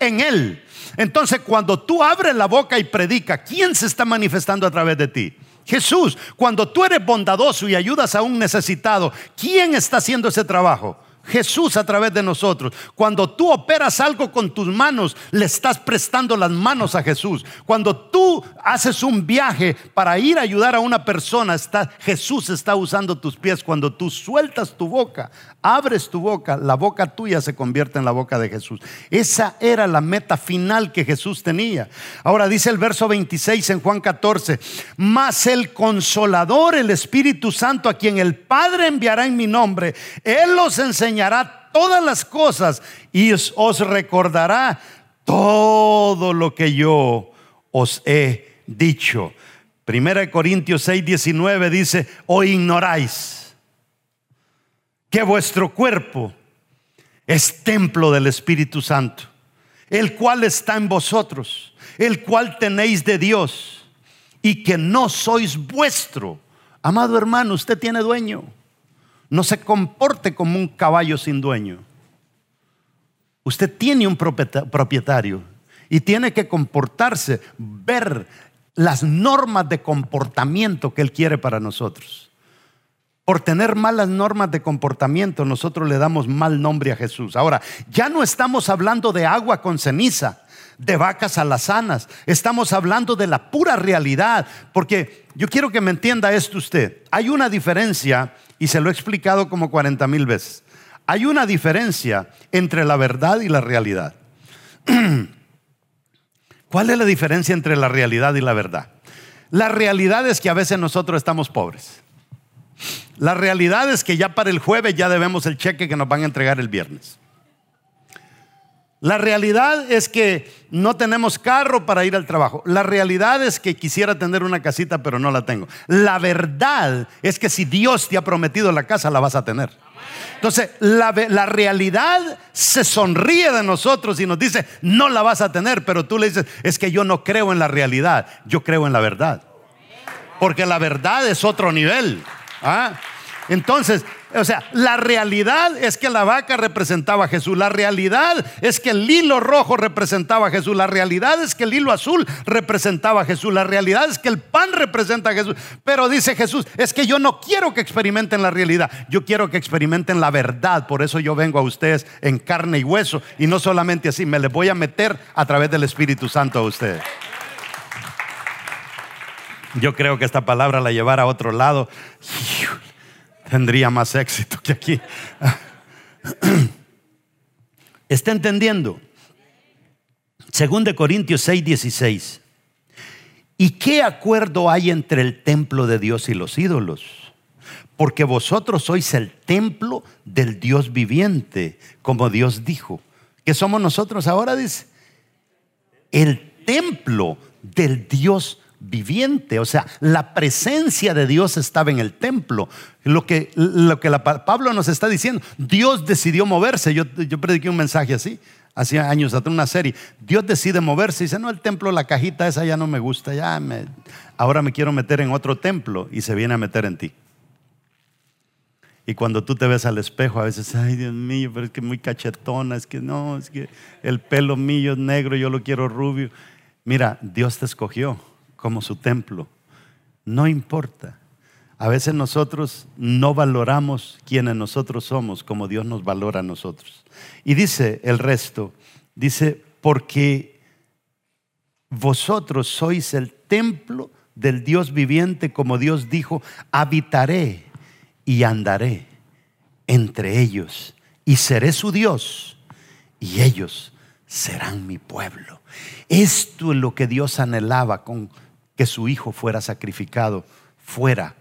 En él. Entonces, cuando tú abres la boca y predica, ¿quién se está manifestando a través de ti? Jesús. Cuando tú eres bondadoso y ayudas a un necesitado, ¿quién está haciendo ese trabajo? Jesús a través de nosotros. Cuando tú operas algo con tus manos, le estás prestando las manos a Jesús. Cuando tú haces un viaje para ir a ayudar a una persona, Jesús está usando tus pies. Cuando tú sueltas tu boca, abres tu boca, la boca tuya se convierte en la boca de Jesús. Esa era la meta final que Jesús tenía. Ahora dice el verso 26 en Juan 14, mas el consolador, el Espíritu Santo, a quien el Padre enviará en mi nombre, Él los enseñará todas las cosas y os recordará todo lo que yo os he dicho. Primera de Corintios 6, 19 dice, o ignoráis que vuestro cuerpo es templo del Espíritu Santo, el cual está en vosotros, el cual tenéis de Dios y que no sois vuestro. Amado hermano, usted tiene dueño. No se comporte como un caballo sin dueño. Usted tiene un propietario y tiene que comportarse, ver las normas de comportamiento que Él quiere para nosotros. Por tener malas normas de comportamiento, nosotros le damos mal nombre a Jesús. Ahora, ya no estamos hablando de agua con ceniza, de vacas alazanas. Estamos hablando de la pura realidad. Porque yo quiero que me entienda esto usted. Hay una diferencia y se lo he explicado como 40 mil veces. Hay una diferencia entre la verdad y la realidad. (clears throat) ¿Cuál es la diferencia entre la realidad y la verdad? La realidad es que a veces nosotros estamos pobres. La realidad es que ya para el jueves ya debemos el cheque que nos van a entregar el viernes. La realidad es que no tenemos carro para ir al trabajo. La realidad es que quisiera tener una casita, pero no la tengo. La verdad es que si Dios te ha prometido la casa, la vas a tener. Entonces, la, la, realidad se sonríe de nosotros y nos dice, no la vas a tener, pero tú le dices, es que yo no creo en la realidad, yo creo en la verdad. Porque la verdad es otro nivel. ¿ah? Entonces, O sea, la realidad es que la vaca representaba a Jesús. La realidad es que el hilo rojo representaba a Jesús. La realidad es que el hilo azul representaba a Jesús. La realidad es que el pan representa a Jesús. Pero dice Jesús, es que yo no quiero que experimenten la realidad. Yo quiero que experimenten la verdad. Por eso yo vengo a ustedes en carne y hueso. Y no solamente así, me les voy a meter a través del Espíritu Santo a ustedes. Yo creo que esta palabra la llevar a otro lado tendría más éxito que aquí. (clears throat) ¿Está entendiendo? Según de Corintios 6, 16. ¿Y qué acuerdo hay entre el templo de Dios y los ídolos? Porque vosotros sois el templo del Dios viviente, como Dios dijo. ¿Qué somos nosotros ahora? Dice. El templo del Dios viviente, o sea, la presencia de Dios estaba en el templo. Lo que, lo que Pablo nos está diciendo, Dios decidió moverse. Yo, yo prediqué un mensaje así, hacía años atrás, una serie. Dios decide moverse y dice, no, el templo, la cajita esa ya no me gusta, ya ahora me quiero meter en otro templo y se viene a meter en ti. Y cuando tú te ves al espejo, a veces, ay Dios mío, pero es que muy cachetona, es que no, es que el pelo mío es negro, yo lo quiero rubio. Mira, Dios te escogió como su templo. No importa. A veces nosotros no valoramos quienes nosotros somos como Dios nos valora a nosotros. Y dice el resto, dice, porque vosotros sois el templo del Dios viviente, como Dios dijo, habitaré y andaré entre ellos y seré su Dios y ellos serán mi pueblo. Esto es lo que Dios anhelaba con que su hijo fuera sacrificado, fuera.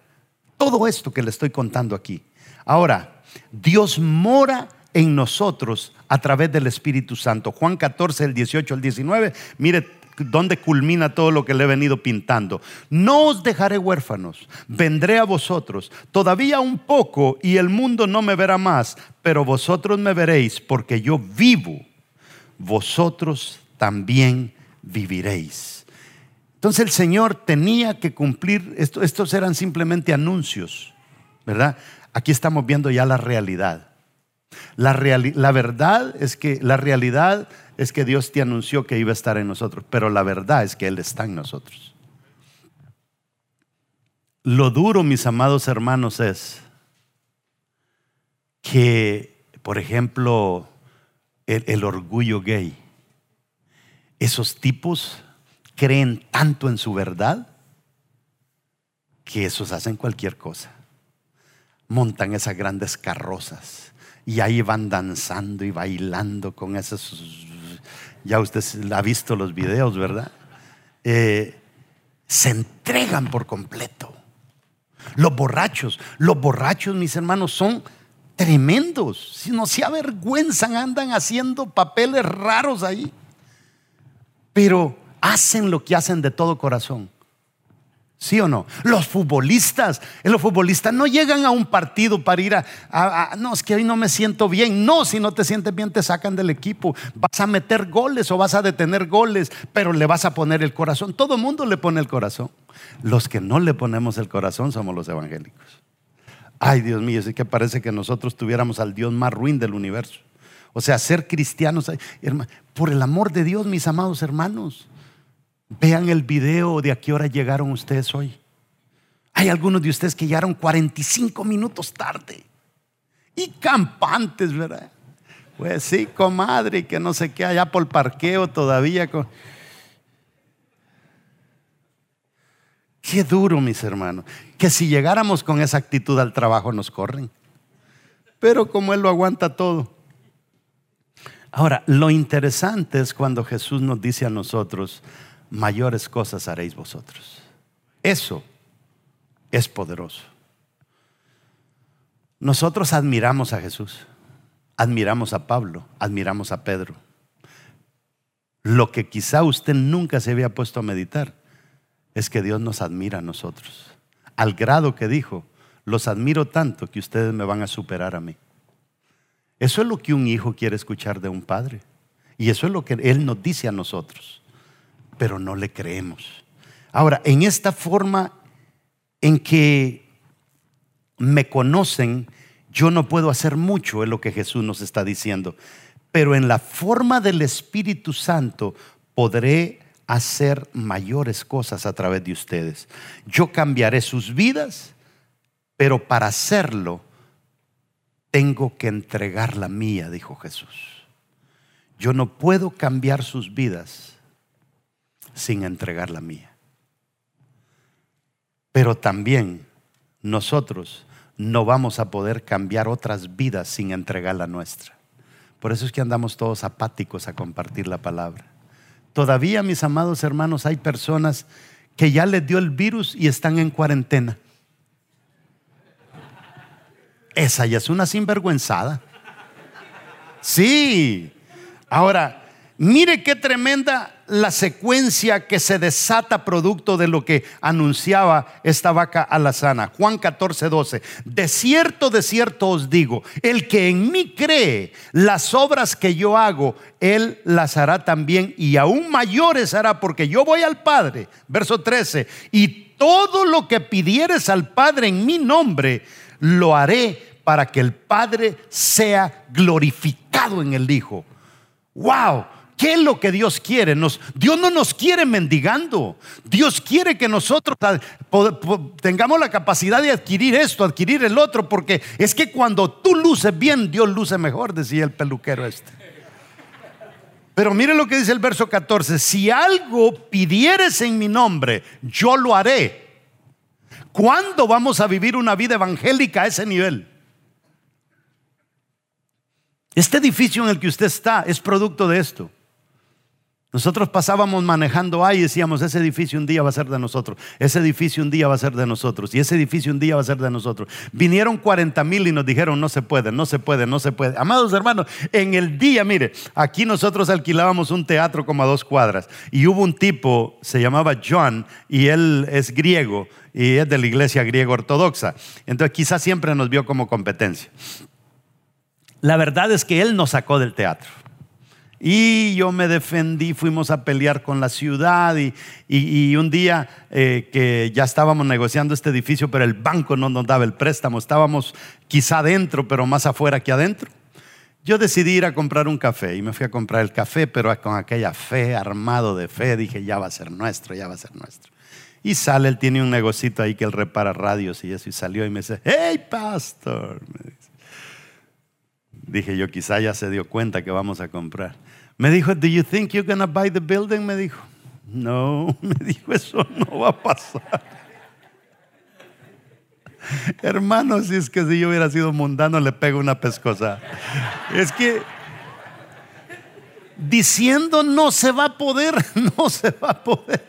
Todo esto que le estoy contando aquí. Ahora, Dios mora en nosotros a través del Espíritu Santo. Juan 14, el 18 al 19, mire dónde culmina todo lo que le he venido pintando. No os dejaré huérfanos, vendré a vosotros. Todavía un poco y el mundo no me verá más, pero vosotros me veréis porque yo vivo. Vosotros también viviréis. Entonces el Señor tenía que cumplir, estos eran simplemente anuncios, ¿verdad? Aquí estamos viendo ya la realidad. La, la verdad es que la realidad es que Dios te anunció que iba a estar en nosotros, pero la verdad es que Él está en nosotros. Lo duro, mis amados hermanos, es que, por ejemplo, el orgullo gay, esos tipos creen tanto en su verdad que esos hacen cualquier cosa. Montan esas grandes carrozas y ahí van danzando y bailando con esos... Ya usted ha visto los videos, ¿verdad? Eh, se entregan por completo. Los borrachos, los borrachos, mis hermanos, son tremendos. Si no se avergüenzan, andan haciendo papeles raros ahí. Pero hacen lo que hacen de todo corazón. ¿Sí o no? Los futbolistas, eh, los futbolistas no llegan a un partido para ir a, no, es que hoy no me siento bien. No, si no te sientes bien te sacan del equipo. Vas a meter goles o vas a detener goles, pero le vas a poner el corazón. Todo mundo le pone el corazón. Los que no le ponemos el corazón somos los evangélicos. Ay, Dios mío, es que parece que nosotros tuviéramos al Dios más ruin del universo. O sea, ser cristianos, por el amor de Dios, mis amados hermanos. Vean el video de a qué hora llegaron ustedes hoy. Hay algunos de ustedes que llegaron 45 minutos tarde. Y campantes, ¿verdad? Pues sí, comadre, que no sé qué, allá por el parqueo todavía. Qué duro, mis hermanos. Que si llegáramos con esa actitud al trabajo nos corren. Pero como Él lo aguanta todo. Ahora, lo interesante es cuando Jesús nos dice a nosotros, mayores cosas haréis vosotros. Eso es poderoso. Nosotros admiramos a Jesús, admiramos a Pablo, admiramos a Pedro. Lo que quizá usted nunca se había puesto a meditar es que Dios nos admira a nosotros, al grado que dijo, los admiro tanto que ustedes me van a superar a mí. Eso es lo que un hijo quiere escuchar de un padre. Y eso es lo que Él nos dice a nosotros pero no le creemos. Ahora, en esta forma en que me conocen, yo no puedo hacer mucho, es lo que Jesús nos está diciendo. Pero en la forma del Espíritu Santo podré hacer mayores cosas a través de ustedes. Yo cambiaré sus vidas, pero para hacerlo tengo que entregar la mía, dijo Jesús. Yo no puedo cambiar sus vidas sin entregar la mía. Pero también nosotros no vamos a poder cambiar otras vidas sin entregar la nuestra. Por eso es que andamos todos apáticos a compartir la palabra. Todavía, mis amados hermanos, hay personas que ya les dio el virus y están en cuarentena. Esa ya es una sinvergüenzada. Sí. Ahora, mire qué tremenda la secuencia que se desata producto de lo que anunciaba esta vaca alazana. Juan 14, 12. De cierto, de cierto os digo, el que en mí cree las obras que yo hago, él las hará también y aún mayores hará porque yo voy al Padre. Verso 13. Y todo lo que pidieres al Padre en mi nombre, lo haré para que el Padre sea glorificado en el Hijo. ¡Wow! ¿Qué es lo que Dios quiere? Dios no nos quiere mendigando. Dios quiere que nosotros tengamos la capacidad de adquirir esto, adquirir el otro, porque es que cuando tú luces bien, Dios luce mejor, decía el peluquero este. Pero mire lo que dice el verso 14, si algo pidieres en mi nombre, yo lo haré. ¿Cuándo vamos a vivir una vida evangélica a ese nivel? Este edificio en el que usted está es producto de esto. Nosotros pasábamos manejando ahí y decíamos, ese edificio un día va a ser de nosotros, ese edificio un día va a ser de nosotros, y ese edificio un día va a ser de nosotros. Vinieron 40 mil y nos dijeron, no se puede, no se puede, no se puede. Amados hermanos, en el día, mire, aquí nosotros alquilábamos un teatro como a dos cuadras, y hubo un tipo, se llamaba John, y él es griego, y es de la iglesia griego ortodoxa. Entonces quizás siempre nos vio como competencia. La verdad es que él nos sacó del teatro. Y yo me defendí, fuimos a pelear con la ciudad y, un día eh, que ya estábamos negociando este edificio, pero el banco no nos daba el préstamo, estábamos quizá adentro, pero más afuera que adentro. Yo decidí ir a comprar un café y me fui a comprar el café, pero con aquella fe, armado de fe, dije, ya va a ser nuestro, ya va a ser nuestro. Y sale, él tiene un negocito ahí que él repara radios y eso, y salió y me dice, hey, pastor. Dije yo, quizá ya se dio cuenta que vamos a comprar. Me dijo, ¿Do you think you're to buy the building? Me dijo, no, (laughs) me dijo, eso no va a pasar. Hermano, si es que si yo hubiera sido mundano, le pego una pescosa. Es que diciendo no se va a poder, (laughs) no se va a poder.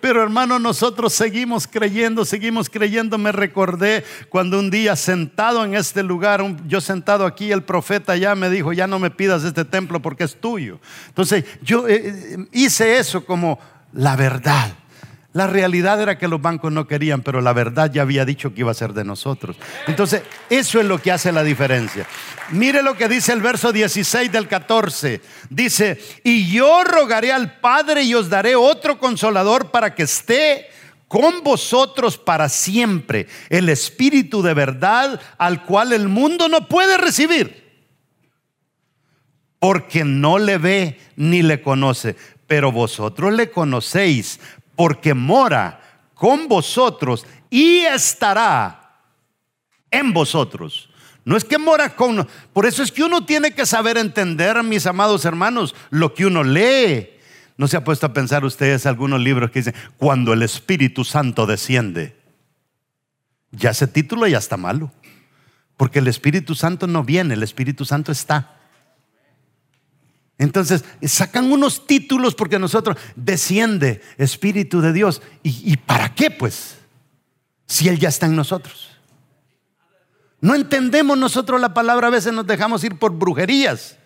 Pero hermano, nosotros seguimos creyendo, seguimos creyendo. Me recordé cuando un día sentado en este lugar, yo sentado aquí, el profeta ya me dijo, ya no me pidas este templo porque es tuyo. Entonces yo eh, eh, hice eso como la verdad. La realidad era que los bancos no querían, pero la verdad ya había dicho que iba a ser de nosotros. Entonces, eso es lo que hace la diferencia. Mire lo que dice el verso 16 del 14. Dice, y yo rogaré al Padre y os daré otro consolador para que esté con vosotros para siempre, el Espíritu de verdad al cual el mundo no puede recibir, porque no le ve ni le conoce, pero vosotros le conocéis porque mora con vosotros y estará en vosotros. No es que mora con... Por eso es que uno tiene que saber entender, mis amados hermanos, lo que uno lee. ¿No se ha puesto a pensar ustedes algunos libros que dicen, cuando el Espíritu Santo desciende? Ya ese título ya está malo. Porque el Espíritu Santo no viene, el Espíritu Santo está. Entonces, sacan unos títulos porque nosotros desciende Espíritu de Dios. ¿Y, para qué pues? Si Él ya está en nosotros. No entendemos nosotros la palabra, a veces nos dejamos ir por brujerías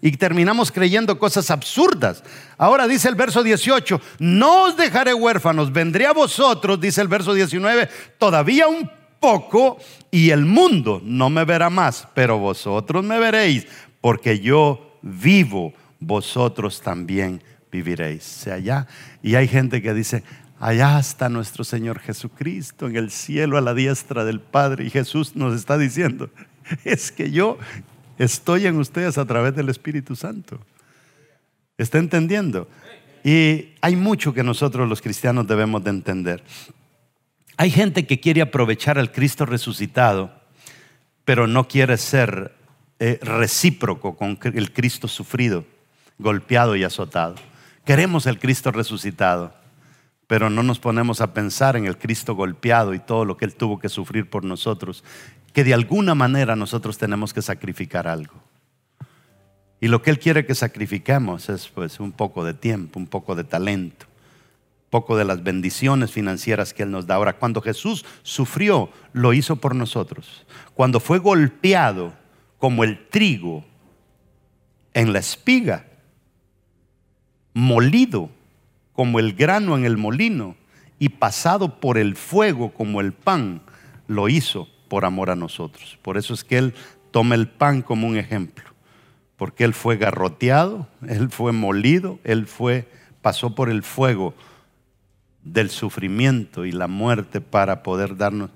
y terminamos creyendo cosas absurdas. Ahora dice el verso 18, no os dejaré huérfanos, vendré a vosotros, dice el verso 19, todavía un poco y el mundo no me verá más, pero vosotros me veréis, porque yo vivo vosotros también viviréis. allá, y hay gente que dice, allá está nuestro Señor Jesucristo en el cielo a la diestra del Padre. Y Jesús nos está diciendo, (laughs) es que yo estoy en ustedes a través del Espíritu Santo. ¿Está entendiendo? Y hay mucho que nosotros los cristianos debemos de entender. Hay gente que quiere aprovechar al Cristo resucitado, pero no quiere ser eh, recíproco con el Cristo sufrido, golpeado y azotado. Queremos el Cristo resucitado, pero no nos ponemos a pensar en el Cristo golpeado y todo lo que Él tuvo que sufrir por nosotros, que de alguna manera nosotros tenemos que sacrificar algo. Y lo que Él quiere que sacrifiquemos es pues un poco de tiempo, un poco de talento, poco de las bendiciones financieras que Él nos da. Ahora, cuando Jesús sufrió, lo hizo por nosotros. Cuando fue golpeado como el trigo en la espiga, molido como el grano en el molino y pasado por el fuego como el pan, lo hizo por amor a nosotros. Por eso es que Él toma el pan como un ejemplo, porque Él fue garroteado, Él fue molido, Él fue, pasó por el fuego del sufrimiento y la muerte para poder darnos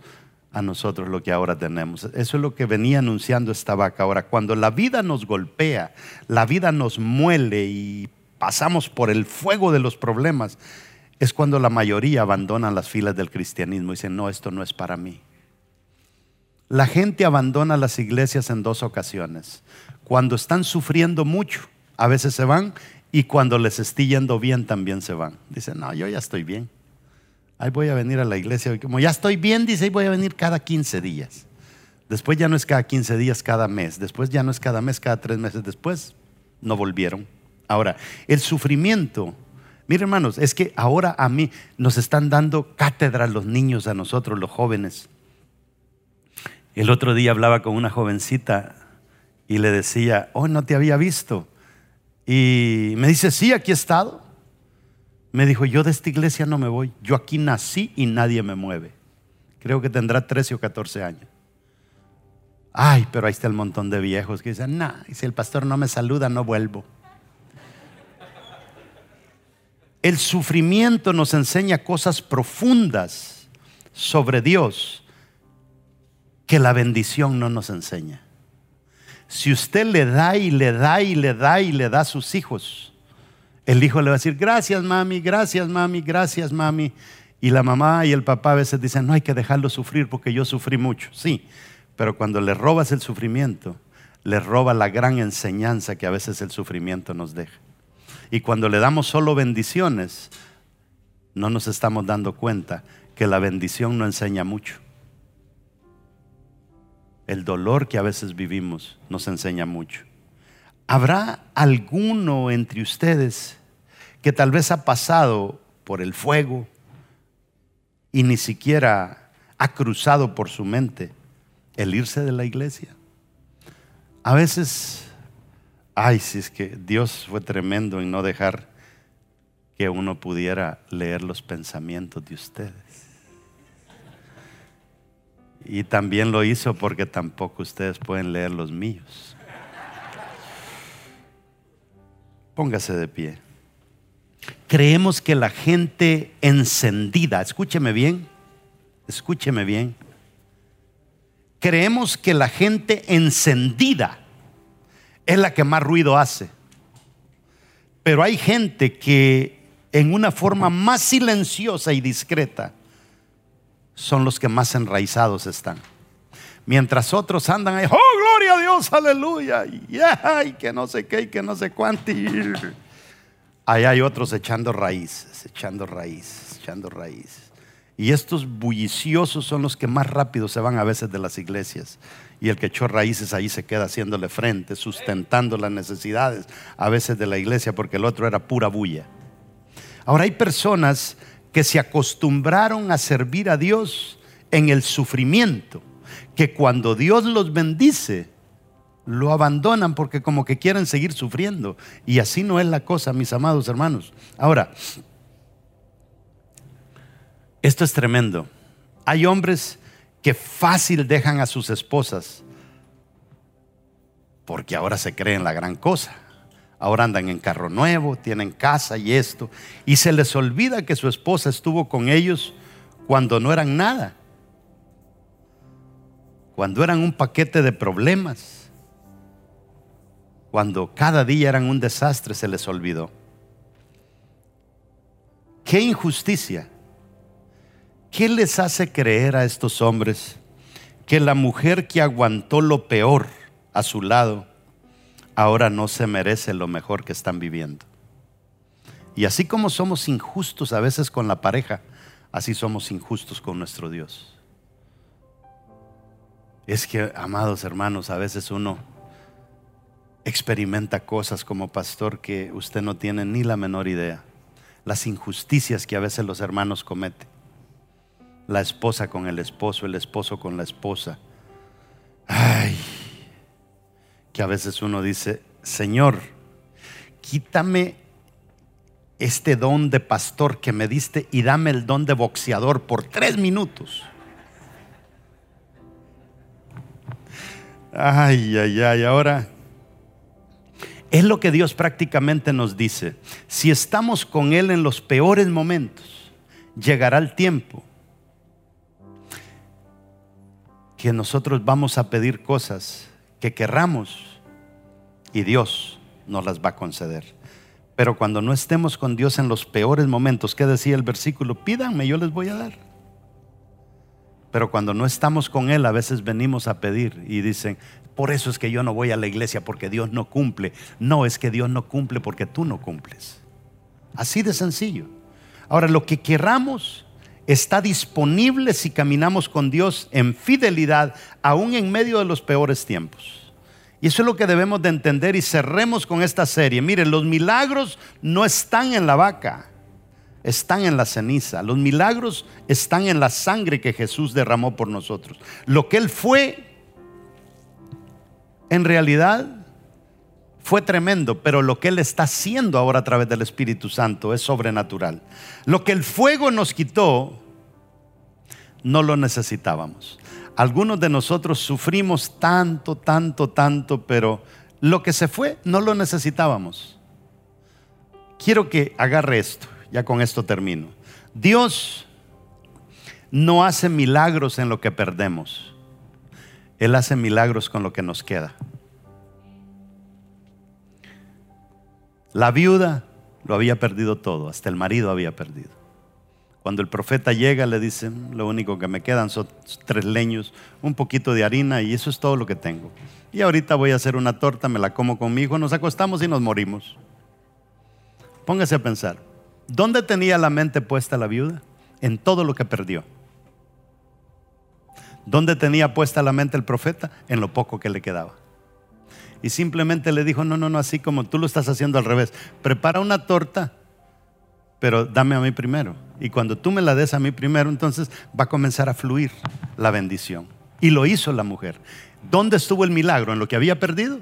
a nosotros lo que ahora tenemos. Eso es lo que venía anunciando esta vaca. Ahora, cuando la vida nos golpea, la vida nos muele y pasamos por el fuego de los problemas, es cuando la mayoría abandonan las filas del cristianismo y dicen, no, esto no es para mí. La gente abandona las iglesias en dos ocasiones. Cuando están sufriendo mucho, a veces se van, y cuando les esté yendo bien, también se van. Dicen, no, yo ya estoy bien. Ahí voy a venir a la iglesia. Como ya estoy bien, dice, ahí voy a venir cada 15 días. Después ya no es cada 15 días, cada mes. Después ya no es cada mes, cada tres meses. Después no volvieron. Ahora, el sufrimiento, miren hermanos, es que ahora a mí nos están dando cátedra los niños, a nosotros los jóvenes. El otro día hablaba con una jovencita y le decía, oh, no te había visto. Y me dice, sí, aquí he estado. Me dijo, yo de esta iglesia no me voy. Yo aquí nací y nadie me mueve. Creo que tendrá 13 o 14 años. Ay, pero ahí está el montón de viejos que dicen, nah, si el pastor no me saluda, no vuelvo. El sufrimiento nos enseña cosas profundas sobre Dios que la bendición no nos enseña. Si usted le da y le da y le da y le da a sus hijos, el hijo le va a decir, gracias mami, gracias mami, gracias mami. Y la mamá y el papá a veces dicen, no hay que dejarlo sufrir porque yo sufrí mucho. Sí, pero cuando le robas el sufrimiento, le roba la gran enseñanza que a veces el sufrimiento nos deja. Y cuando le damos solo bendiciones, no nos estamos dando cuenta que la bendición no enseña mucho. El dolor que a veces vivimos nos enseña mucho. ¿Habrá alguno entre ustedes que tal vez ha pasado por el fuego y ni siquiera ha cruzado por su mente el irse de la iglesia? A veces Ay, si es que Dios fue tremendo en no dejar que uno pudiera leer los pensamientos de ustedes. Y también lo hizo porque tampoco ustedes pueden leer los míos. Póngase de pie. Creemos que la gente encendida, escúcheme bien, escúcheme bien. Creemos que la gente encendida es la que más ruido hace. Pero hay gente que en una forma más silenciosa y discreta son los que más enraizados están. Mientras otros andan ahí, oh, gloria a Dios, aleluya, y que no sé qué, y que no sé cuánto. Ahí hay otros echando raíces, echando raíces, echando raíces. Y estos bulliciosos son los que más rápido se van a veces de las iglesias. Y el que echó raíces ahí se queda haciéndole frente, sustentando las necesidades a veces de la iglesia, porque el otro era pura bulla. Ahora hay personas que se acostumbraron a servir a Dios en el sufrimiento, que cuando Dios los bendice, lo abandonan porque como que quieren seguir sufriendo. Y así no es la cosa, mis amados hermanos. Ahora, esto es tremendo. Hay hombres que fácil dejan a sus esposas porque ahora se creen la gran cosa. Ahora andan en carro nuevo, tienen casa y esto. Y se les olvida que su esposa estuvo con ellos cuando no eran nada. cuando eran un paquete de problemas, cuando cada día eran un desastre, se les olvidó. Qué injusticia. ¿Qué les hace creer a estos hombres que la mujer que aguantó lo peor a su lado ahora no se merece lo mejor que están viviendo? Y así como somos injustos a veces con la pareja, así somos injustos con nuestro Dios. Es que, amados hermanos, a veces uno experimenta cosas como pastor que usted no tiene ni la menor idea. Las injusticias que a veces los hermanos cometen. La esposa con el esposo, el esposo con la esposa. Ay, que a veces uno dice, Señor, quítame este don de pastor que me diste y dame el don de boxeador por tres minutos. Ay, ay, ay, ahora es lo que Dios prácticamente nos dice. Si estamos con Él en los peores momentos, llegará el tiempo que nosotros vamos a pedir cosas que querramos y Dios nos las va a conceder. Pero cuando no estemos con Dios en los peores momentos, ¿qué decía el versículo? Pídanme, yo les voy a dar. Pero cuando no estamos con Él, a veces venimos a pedir y dicen, por eso es que yo no voy a la iglesia porque Dios no cumple. No, es que Dios no cumple porque tú no cumples. Así de sencillo. Ahora, lo que queramos está disponible si caminamos con Dios en fidelidad, aún en medio de los peores tiempos. Y eso es lo que debemos de entender y cerremos con esta serie. Miren, los milagros no están en la vaca, están en la ceniza. Los milagros están en la sangre que Jesús derramó por nosotros. Lo que Él fue, en realidad, fue tremendo, pero lo que Él está haciendo ahora a través del Espíritu Santo es sobrenatural. Lo que el fuego nos quitó, no lo necesitábamos. Algunos de nosotros sufrimos tanto, tanto, tanto, pero lo que se fue no lo necesitábamos. Quiero que agarre esto, ya con esto termino. Dios no hace milagros en lo que perdemos. Él hace milagros con lo que nos queda. La viuda lo había perdido todo, hasta el marido había perdido. Cuando el profeta llega, le dice, lo único que me quedan son tres leños, un poquito de harina y eso es todo lo que tengo. Y ahorita voy a hacer una torta, me la como con mi hijo, nos acostamos y nos morimos. Póngase a pensar, ¿dónde tenía la mente puesta la viuda? En todo lo que perdió. ¿Dónde tenía puesta la mente el profeta? En lo poco que le quedaba. Y simplemente le dijo, no, no, no, así como tú lo estás haciendo al revés. Prepara una torta pero dame a mí primero. Y cuando tú me la des a mí primero, entonces va a comenzar a fluir la bendición. Y lo hizo la mujer. ¿Dónde estuvo el milagro? ¿En lo que había perdido?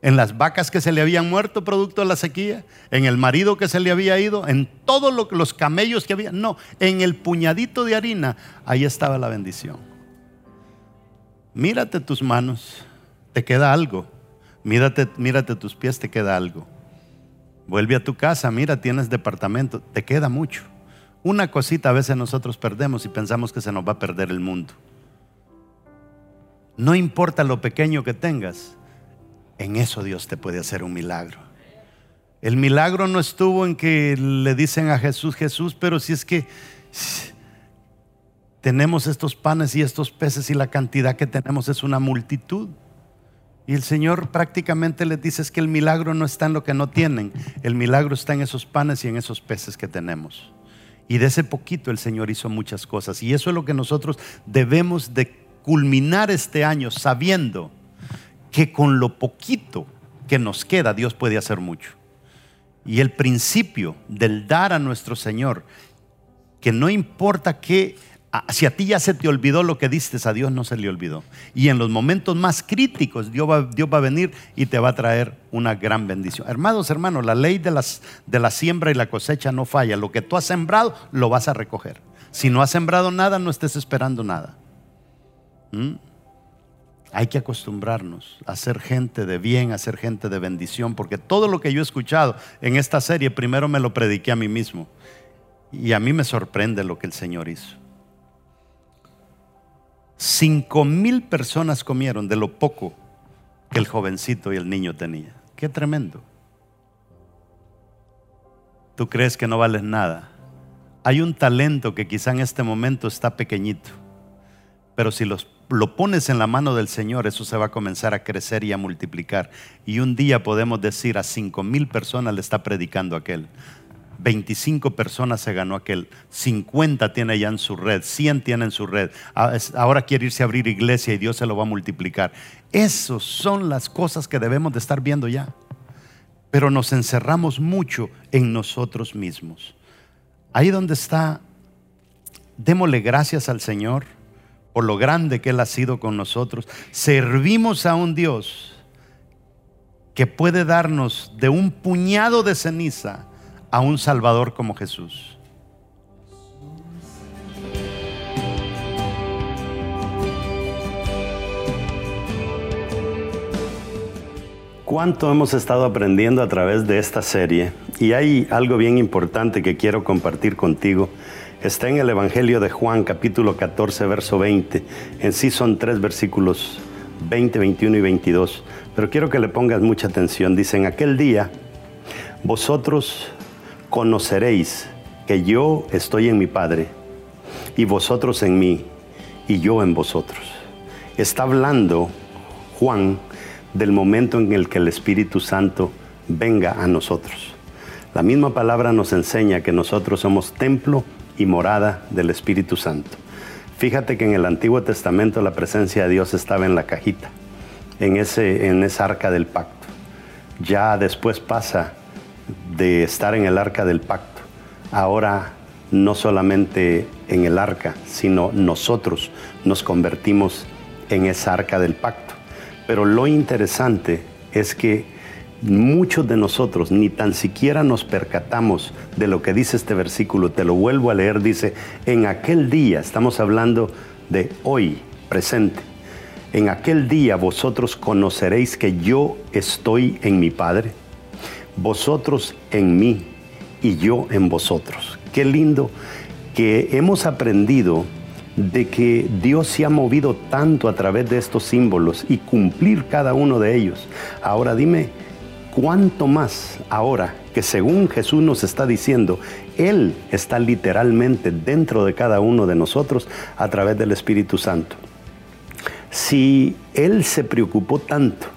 ¿En las vacas que se le habían muerto producto de la sequía? ¿En el marido que se le había ido? ¿En todos los camellos que había? No, en el puñadito de harina, ahí estaba la bendición. Mírate tus manos, te queda algo. Mírate, mírate tus pies, te queda algo. Vuelve a tu casa, mira, tienes departamento, te queda mucho. Una cosita a veces nosotros perdemos y pensamos que se nos va a perder el mundo. No importa lo pequeño que tengas, en eso Dios te puede hacer un milagro. El milagro no estuvo en que le dicen a Jesús, Jesús, pero si es que tenemos estos panes y estos peces y la cantidad que tenemos es una multitud. Y el Señor prácticamente les dice es que el milagro no está en lo que no tienen, el milagro está en esos panes y en esos peces que tenemos. Y de ese poquito el Señor hizo muchas cosas. Y eso es lo que nosotros debemos de culminar este año sabiendo que con lo poquito que nos queda Dios puede hacer mucho. Y el principio del dar a nuestro Señor, que no importa qué si a ti ya se te olvidó lo que diste, a Dios no se le olvidó. Y en los momentos más críticos, Dios va, Dios va a venir y te va a traer una gran bendición. Hermanos, hermanos, la ley de, las, de la siembra y la cosecha no falla. Lo que tú has sembrado, lo vas a recoger. Si no has sembrado nada, no estés esperando nada. ¿Mm? Hay que acostumbrarnos a ser gente de bien, a ser gente de bendición, porque todo lo que yo he escuchado en esta serie, primero me lo prediqué a mí mismo. Y a mí me sorprende lo que el Señor hizo. Cinco mil personas comieron de lo poco que el jovencito y el niño tenía. Qué tremendo. Tú crees que no vales nada. Hay un talento que quizá en este momento está pequeñito, pero si los, lo pones en la mano del Señor, eso se va a comenzar a crecer y a multiplicar. Y un día podemos decir a cinco mil personas le está predicando aquel. 25 personas se ganó aquel, 50 tiene ya en su red, 100 tiene en su red. Ah, ahora quiere irse a abrir iglesia y Dios se lo va a multiplicar. Esas son las cosas que debemos de estar viendo ya. Pero nos encerramos mucho en nosotros mismos. Ahí donde está, démosle gracias al Señor por lo grande que Él ha sido con nosotros. Servimos a un Dios que puede darnos de un puñado de ceniza a un Salvador como Jesús. ¿Cuánto hemos estado aprendiendo a través de esta serie? Y hay algo bien importante que quiero compartir contigo. Está en el Evangelio de Juan capítulo 14, verso 20. En sí son tres versículos 20, 21 y 22. Pero quiero que le pongas mucha atención. Dice, en aquel día, vosotros conoceréis que yo estoy en mi Padre y vosotros en mí y yo en vosotros. Está hablando Juan del momento en el que el Espíritu Santo venga a nosotros. La misma palabra nos enseña que nosotros somos templo y morada del Espíritu Santo. Fíjate que en el Antiguo Testamento la presencia de Dios estaba en la cajita, en, ese, en esa arca del pacto. Ya después pasa de estar en el arca del pacto. Ahora no solamente en el arca, sino nosotros nos convertimos en esa arca del pacto. Pero lo interesante es que muchos de nosotros ni tan siquiera nos percatamos de lo que dice este versículo. Te lo vuelvo a leer. Dice, en aquel día, estamos hablando de hoy, presente. En aquel día vosotros conoceréis que yo estoy en mi Padre vosotros en mí y yo en vosotros. Qué lindo que hemos aprendido de que Dios se ha movido tanto a través de estos símbolos y cumplir cada uno de ellos. Ahora dime, ¿cuánto más ahora que según Jesús nos está diciendo, Él está literalmente dentro de cada uno de nosotros a través del Espíritu Santo? Si Él se preocupó tanto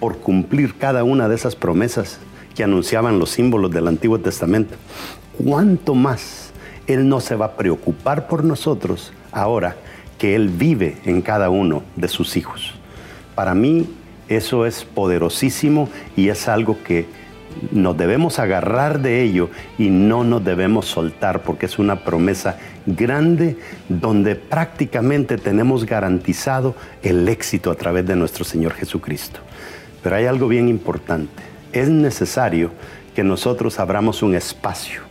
por cumplir cada una de esas promesas, que anunciaban los símbolos del Antiguo Testamento. ¿Cuánto más Él no se va a preocupar por nosotros ahora que Él vive en cada uno de sus hijos? Para mí eso es poderosísimo y es algo que nos debemos agarrar de ello y no nos debemos soltar porque es una promesa grande donde prácticamente tenemos garantizado el éxito a través de nuestro Señor Jesucristo. Pero hay algo bien importante es necesario que nosotros abramos un espacio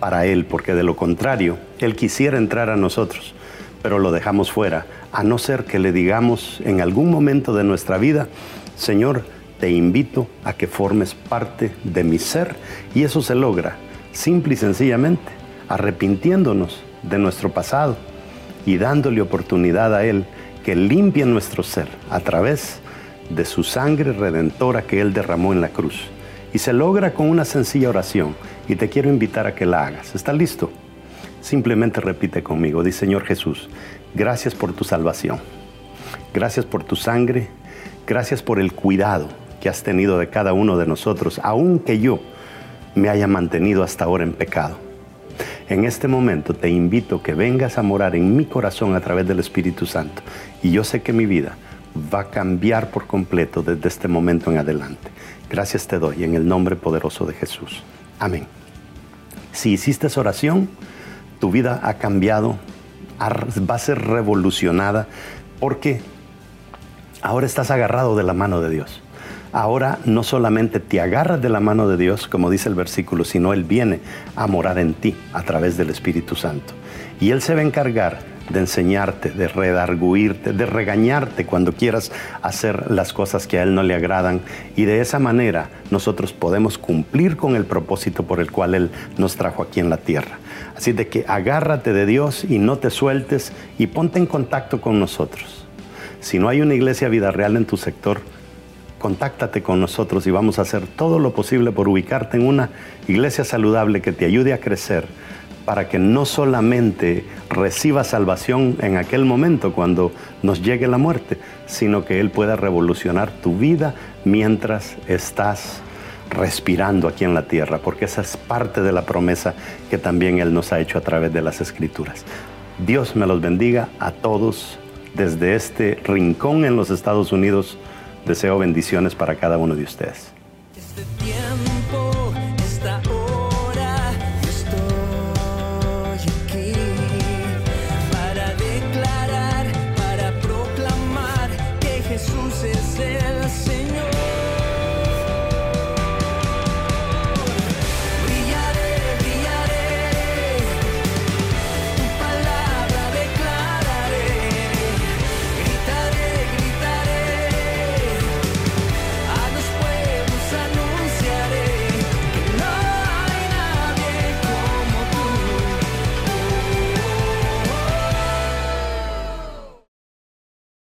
para Él, porque de lo contrario, Él quisiera entrar a nosotros, pero lo dejamos fuera, a no ser que le digamos en algún momento de nuestra vida, Señor, te invito a que formes parte de mi ser, y eso se logra simple y sencillamente arrepintiéndonos de nuestro pasado y dándole oportunidad a Él que limpie nuestro ser a través de su sangre redentora que Él derramó en la cruz. Y se logra con una sencilla oración y te quiero invitar a que la hagas. ¿Estás listo? Simplemente repite conmigo, di Señor Jesús, gracias por tu salvación, gracias por tu sangre, gracias por el cuidado que has tenido de cada uno de nosotros, aunque yo me haya mantenido hasta ahora en pecado. En este momento te invito que vengas a morar en mi corazón a través del Espíritu Santo. Y yo sé que mi vida va a cambiar por completo desde este momento en adelante. Gracias te doy en el nombre poderoso de Jesús. Amén. Si hiciste esa oración, tu vida ha cambiado, va a ser revolucionada, porque ahora estás agarrado de la mano de Dios. Ahora no solamente te agarras de la mano de Dios, como dice el versículo, sino Él viene a morar en ti a través del Espíritu Santo. Y Él se va a encargar de enseñarte, de redarguirte, de regañarte cuando quieras hacer las cosas que a Él no le agradan. Y de esa manera nosotros podemos cumplir con el propósito por el cual Él nos trajo aquí en la tierra. Así de que agárrate de Dios y no te sueltes y ponte en contacto con nosotros. Si no hay una iglesia vida real en tu sector, contáctate con nosotros y vamos a hacer todo lo posible por ubicarte en una iglesia saludable que te ayude a crecer para que no solamente reciba salvación en aquel momento cuando nos llegue la muerte, sino que Él pueda revolucionar tu vida mientras estás respirando aquí en la tierra, porque esa es parte de la promesa que también Él nos ha hecho a través de las Escrituras. Dios me los bendiga a todos desde este rincón en los Estados Unidos. Deseo bendiciones para cada uno de ustedes.